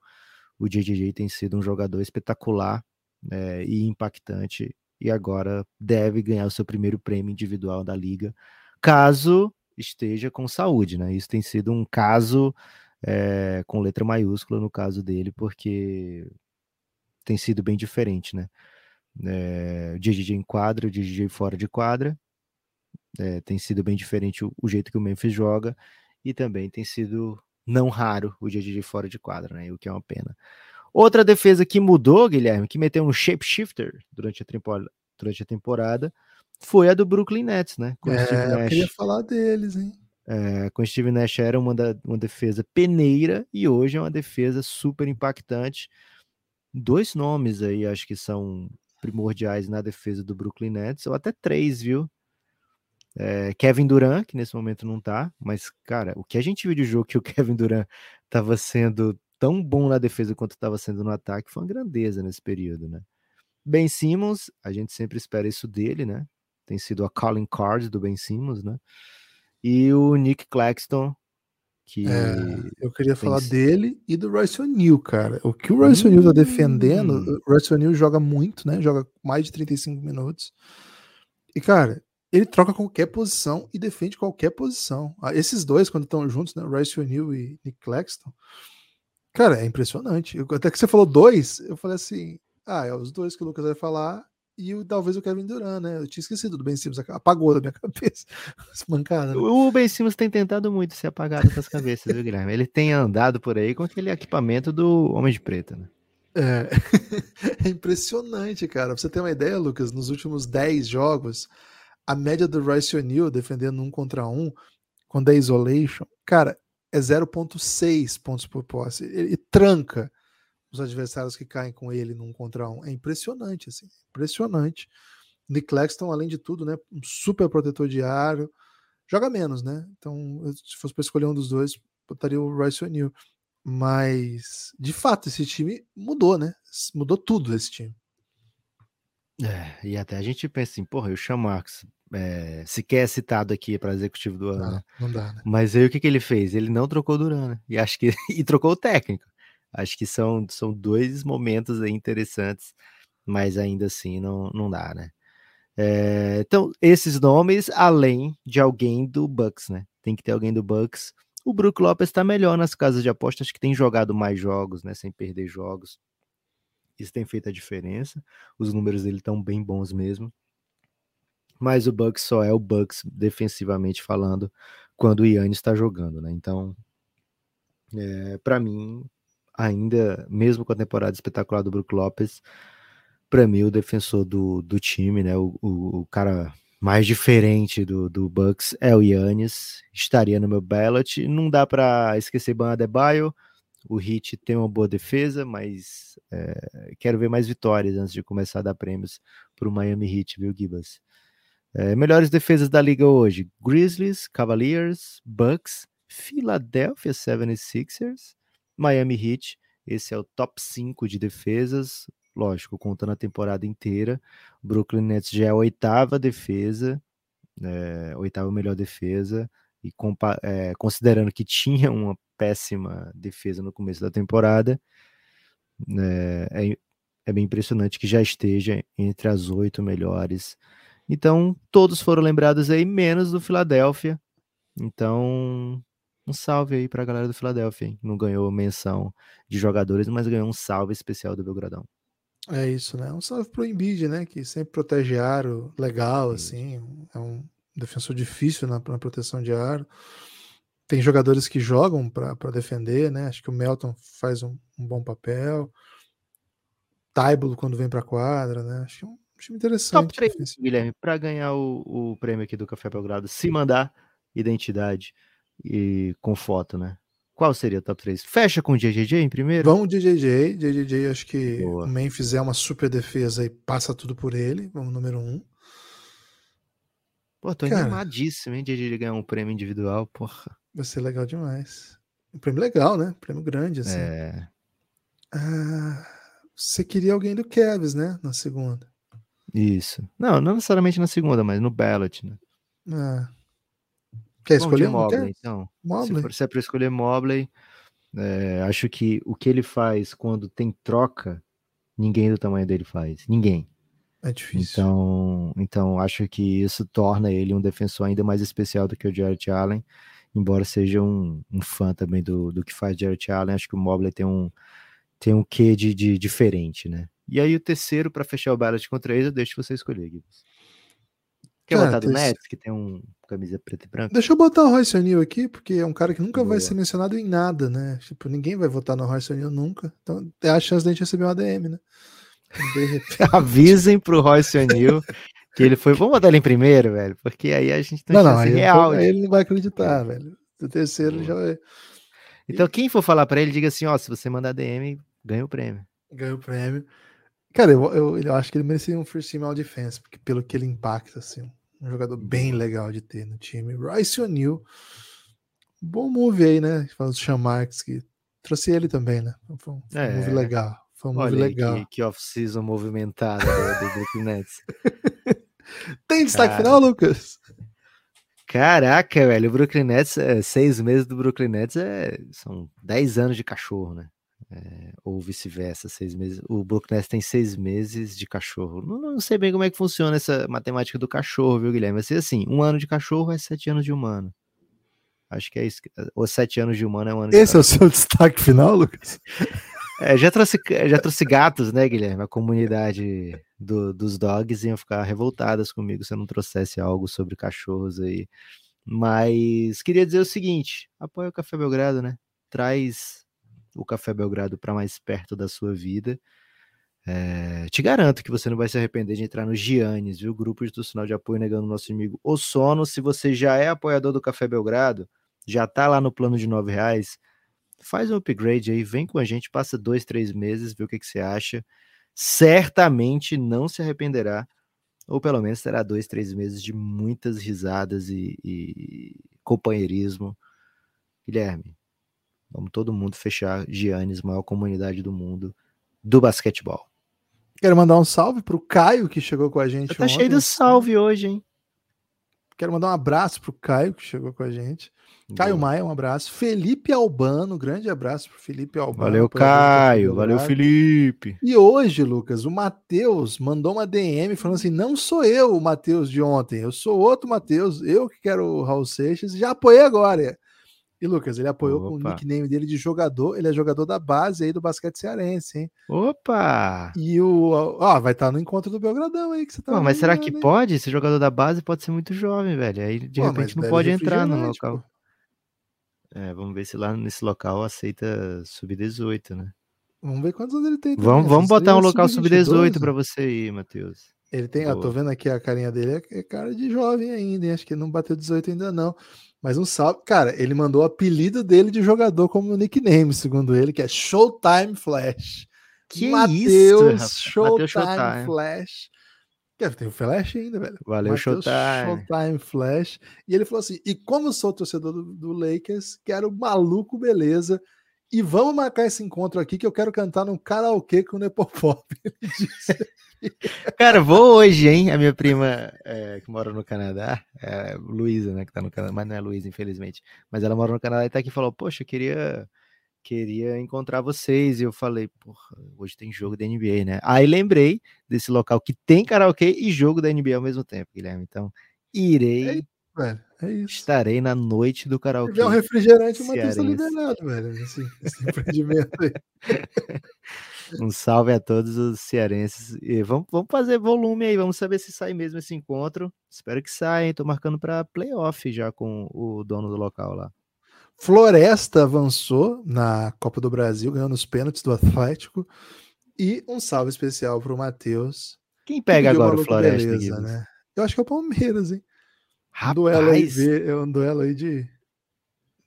C: o JJJ tem sido um jogador espetacular é, e impactante e agora deve ganhar o seu primeiro prêmio individual da liga, caso esteja com saúde, né? Isso tem sido um caso é, com letra maiúscula no caso dele, porque tem sido bem diferente, né? É, em quadra, JJ fora de quadra, é, tem sido bem diferente o, o, jeito que o Memphis joga e também tem sido não raro o JJ fora de quadra, né? O que é uma pena. Outra defesa que mudou, Guilherme, que meteu um shapeshifter durante a durante a temporada foi a do Brooklyn Nets, né?
B: Com é, eu queria falar deles, hein?
C: É, com Steve Nash era uma, da, uma defesa peneira e hoje é uma defesa super impactante. Dois nomes aí acho que são primordiais na defesa do Brooklyn Nets, ou até três, viu? É, Kevin Durant, que nesse momento não tá, mas, cara, o que a gente viu de jogo que o Kevin Durant estava sendo tão bom na defesa quanto estava sendo no ataque foi uma grandeza nesse período, né? Ben Simmons, a gente sempre espera isso dele, né? Tem sido a calling card do Ben Simmons, né? E o Nick Claxton, que. É,
B: eu queria falar dele e do Royce O'Neal, cara. O que o Royce hum. O'Neal tá defendendo, hum. o Royce O'Neal joga muito, né? Joga mais de 35 minutos. E, cara, ele troca qualquer posição e defende qualquer posição. Ah, esses dois, quando estão juntos, né? Royce O'Neal e Nick Claxton, cara, é impressionante. Eu, até que você falou dois, eu falei assim: ah, é os dois que o Lucas vai falar e o, talvez o Kevin Durant, né? Eu tinha esquecido do Ben Simmons, apagou da minha cabeça. Mancada. Né?
C: O Ben Simmons tem tentado muito ser apagado das cabeças, viu, Guilherme? Ele tem andado por aí com aquele equipamento do Homem de Preto, né?
B: É. é impressionante, cara. Pra você ter uma ideia, Lucas, nos últimos 10 jogos, a média do Royce O'Neal defendendo um contra um, quando é isolation, cara, é 0.6 pontos por posse. Ele tranca os adversários que caem com ele num contra um. É impressionante, assim, impressionante. Nick Claxton, além de tudo, né, um super protetor de aro, joga menos, né? Então, se fosse para escolher um dos dois, botaria o Royce O'Neal. Mas, de fato, esse time mudou, né? Mudou tudo esse time.
C: É, e até a gente pensa assim, porra, o Sean Marks é, sequer é citado aqui para executivo do ano. Não,
B: né? não dá, né?
C: Mas aí o que, que ele fez? Ele não trocou o Duran, né? E acho que e trocou o técnico. Acho que são, são dois momentos interessantes, mas ainda assim não, não dá, né? É, então, esses nomes, além de alguém do Bucks, né? Tem que ter alguém do Bucks. O Brook Lopes está melhor nas casas de apostas, que tem jogado mais jogos, né? Sem perder jogos. Isso tem feito a diferença. Os números dele estão bem bons mesmo. Mas o Bucks só é o Bucks defensivamente falando quando o Yannis está jogando, né? Então, é, para mim, ainda, mesmo com a temporada espetacular do Brook Lopes, para mim o defensor do, do time, né, o, o, o cara mais diferente do, do Bucks é o Yannis, estaria no meu ballot, não dá para esquecer Ban Adebayo, o Heat tem uma boa defesa, mas é, quero ver mais vitórias antes de começar a dar prêmios para o Miami Heat, viu, Gibas? É, melhores defesas da liga hoje: Grizzlies, Cavaliers, Bucks, Philadelphia 76ers, Miami Heat, esse é o top 5 de defesas, lógico, contando a temporada inteira. Brooklyn Nets já é a oitava defesa, é, oitava melhor defesa, e é, considerando que tinha uma péssima defesa no começo da temporada, é, é, é bem impressionante que já esteja entre as oito melhores. Então, todos foram lembrados aí, menos do Philadelphia. Então, um salve aí para a galera do Philadelphia, Não ganhou menção de jogadores, mas ganhou um salve especial do Belgradão.
B: É isso, né? Um salve pro Embiid, né? Que sempre protege aro legal, assim. É um defensor difícil na, na proteção de aro. Tem jogadores que jogam para defender, né? Acho que o Melton faz um, um bom papel. Taibulo quando vem para quadra, né? Acho que é um time interessante.
C: Top 3, Guilherme, para ganhar o, o prêmio aqui do Café Belgrado, se mandar identidade e com foto, né? Qual seria o top 3? Fecha com o JJJ em primeiro?
B: Vamos JJJ. JJJ, acho que Boa. o Memphis é uma super defesa e passa tudo por ele. Vamos número um.
C: Pô, tô Cara, animadíssimo, hein? JJJ ganhar um prêmio individual, porra.
B: Vai ser legal demais. Um prêmio legal, né? Um prêmio grande, assim. É. Ah, você queria alguém do Kevs, né? Na segunda.
C: Isso. Não, não necessariamente na segunda, mas no ballot, né?
B: Ah. Quer escolher
C: Mobley, então? Mobley? Se, for, se é para escolher Mobley, é, acho que o que ele faz quando tem troca, ninguém do tamanho dele faz. Ninguém.
B: É difícil.
C: Então, então acho que isso torna ele um defensor ainda mais especial do que o Jarrett Allen, embora seja um, um fã também do, do que faz Jarrett Allen, acho que o Mobley tem um tem um quê de, de diferente, né? E aí o terceiro para fechar o ballot com três, eu deixo você escolher, Gibbs. Quer botar do Nets, que tem um camisa preta e branca?
B: Deixa eu botar o Royce O'Neal aqui, porque é um cara que nunca Boa. vai ser mencionado em nada, né? Tipo, ninguém vai votar no Royce O'Neal nunca. Então é a chance da gente receber uma ADM, né?
C: Avisem pro Royce O'Neal Que ele foi, vamos botar ele em primeiro, velho, porque aí a gente
B: tem não, não, aí real. Aí ele não vai acreditar, velho. O terceiro já vai.
C: Então, quem for falar para ele, diga assim: ó, se você mandar DM, ganha o prêmio.
B: Ganha o prêmio. Cara, eu, eu, eu acho que ele merecia um first team all defense, porque pelo que ele impacta, assim, um jogador bem legal de ter no time. Royce O'Neal, bom move aí, né? Fala do Sean Marks, que trouxe ele também, né? Foi um, é. move legal. Foi um move Olha legal.
C: Que, que off-season movimentada do, do Brooklyn Nets.
B: Tem destaque Cara... final, Lucas?
C: Caraca, velho, o Brooklyn Nets, é, seis meses do Brooklyn Nets é, são dez anos de cachorro, né? É, ou vice-versa, seis meses. O Brooklyn Nets tem seis meses de cachorro. Não, não, sei bem como é que funciona essa matemática do cachorro, viu, Guilherme? Mas assim, um ano de cachorro é sete anos de humano. Acho que é isso. Ou sete anos de humano é um ano
B: Esse é o seu destaque final, Lucas?
C: É, já, trouxe, já trouxe gatos, né, Guilherme? A comunidade do, dos dogs iam ficar revoltadas comigo se eu não trouxesse algo sobre cachorros aí. Mas queria dizer o seguinte: apoia o Café Belgrado, né? Traz o Café Belgrado para mais perto da sua vida. É, te garanto que você não vai se arrepender de entrar no Giannis, viu? Grupo institucional de apoio negando nosso amigo o sono. Se você já é apoiador do Café Belgrado, já tá lá no plano de nove reais, faz um upgrade aí, vem com a gente, passa dois, três meses, vê o que, que você acha. Certamente não se arrependerá, ou pelo menos terá dois, três meses de muitas risadas e, e companheirismo. Guilherme, vamos todo mundo fechar Giannis, maior comunidade do mundo do basquetebol.
B: Quero mandar um salve pro Caio que chegou com a gente.
C: Tá ontem. cheio de salve hoje, hein?
B: Quero mandar um abraço pro Caio que chegou com a gente. Caio Maia, um abraço. Felipe Albano, grande abraço pro Felipe Albano.
C: Valeu, Caio. Valeu, Felipe.
B: E hoje, Lucas, o Matheus mandou uma DM falando assim: não sou eu o Matheus de ontem, eu sou outro Matheus, eu que quero o Raul Seixas, já apoiei agora. E Lucas, ele apoiou Opa. com o nickname dele de jogador, ele é jogador da base aí do basquete cearense, hein?
C: Opa!
B: E o. Ó, vai estar tá no encontro do Belgradão aí que você tá.
C: Pô, mas será que hein? pode? Esse jogador da base pode ser muito jovem, velho. Aí de Pô, repente não pode entrar no local. Pô. É, vamos ver se lá nesse local aceita sub-18, né?
B: Vamos ver quantos anos ele tem.
C: Também. Vamos, vamos botar um local sub-18 para você aí, Matheus.
B: Ele tem, ó, tô vendo aqui a carinha dele, é, é cara de jovem ainda, hein? acho que não bateu 18 ainda não. Mas um salve, cara, ele mandou o apelido dele de jogador como nickname, segundo ele, que é Showtime Flash.
C: Que Mateus
B: Showtime, Showtime Flash. Tem o Flash ainda, velho.
C: Valeu, Mateus Showtime.
B: Showtime Flash. E ele falou assim: e como eu sou torcedor do, do Lakers, quero maluco, beleza. E vamos marcar esse encontro aqui que eu quero cantar num karaokê com o Nepopop.
C: Cara, vou hoje, hein? A minha prima é, que mora no Canadá, é Luísa, né? Que tá no Canadá, mas não é Luísa, infelizmente. Mas ela mora no Canadá e tá aqui e falou: Poxa, eu queria queria encontrar vocês. E eu falei, porra, hoje tem jogo da NBA, né? Aí lembrei desse local que tem karaokê e jogo da NBA ao mesmo tempo, Guilherme. Então, irei.
B: Velho, é isso.
C: Estarei na noite do karaokê.
B: Se um refrigerante, o Matheus tá liberado, velho. Esse, esse empreendimento aí.
C: um salve a todos os cearenses. E vamos, vamos fazer volume aí, vamos saber se sai mesmo esse encontro. Espero que saia, hein? Tô marcando para playoff já com o dono do local lá.
B: Floresta avançou na Copa do Brasil, ganhando os pênaltis do Atlético. E um salve especial para o Matheus.
C: Quem pega que agora o Floresta? Beleza,
B: né? Eu acho que é o Palmeiras, hein? Rapaz. Um duelo aí, é um duelo aí de.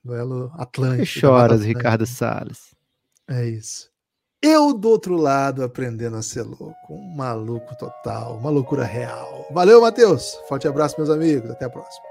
B: Duelo Atlântico.
C: Que choras, Ricardo Salles.
B: É isso. Eu do outro lado aprendendo a ser louco. Um maluco total, uma loucura real. Valeu, Matheus. Forte abraço, meus amigos. Até a próxima.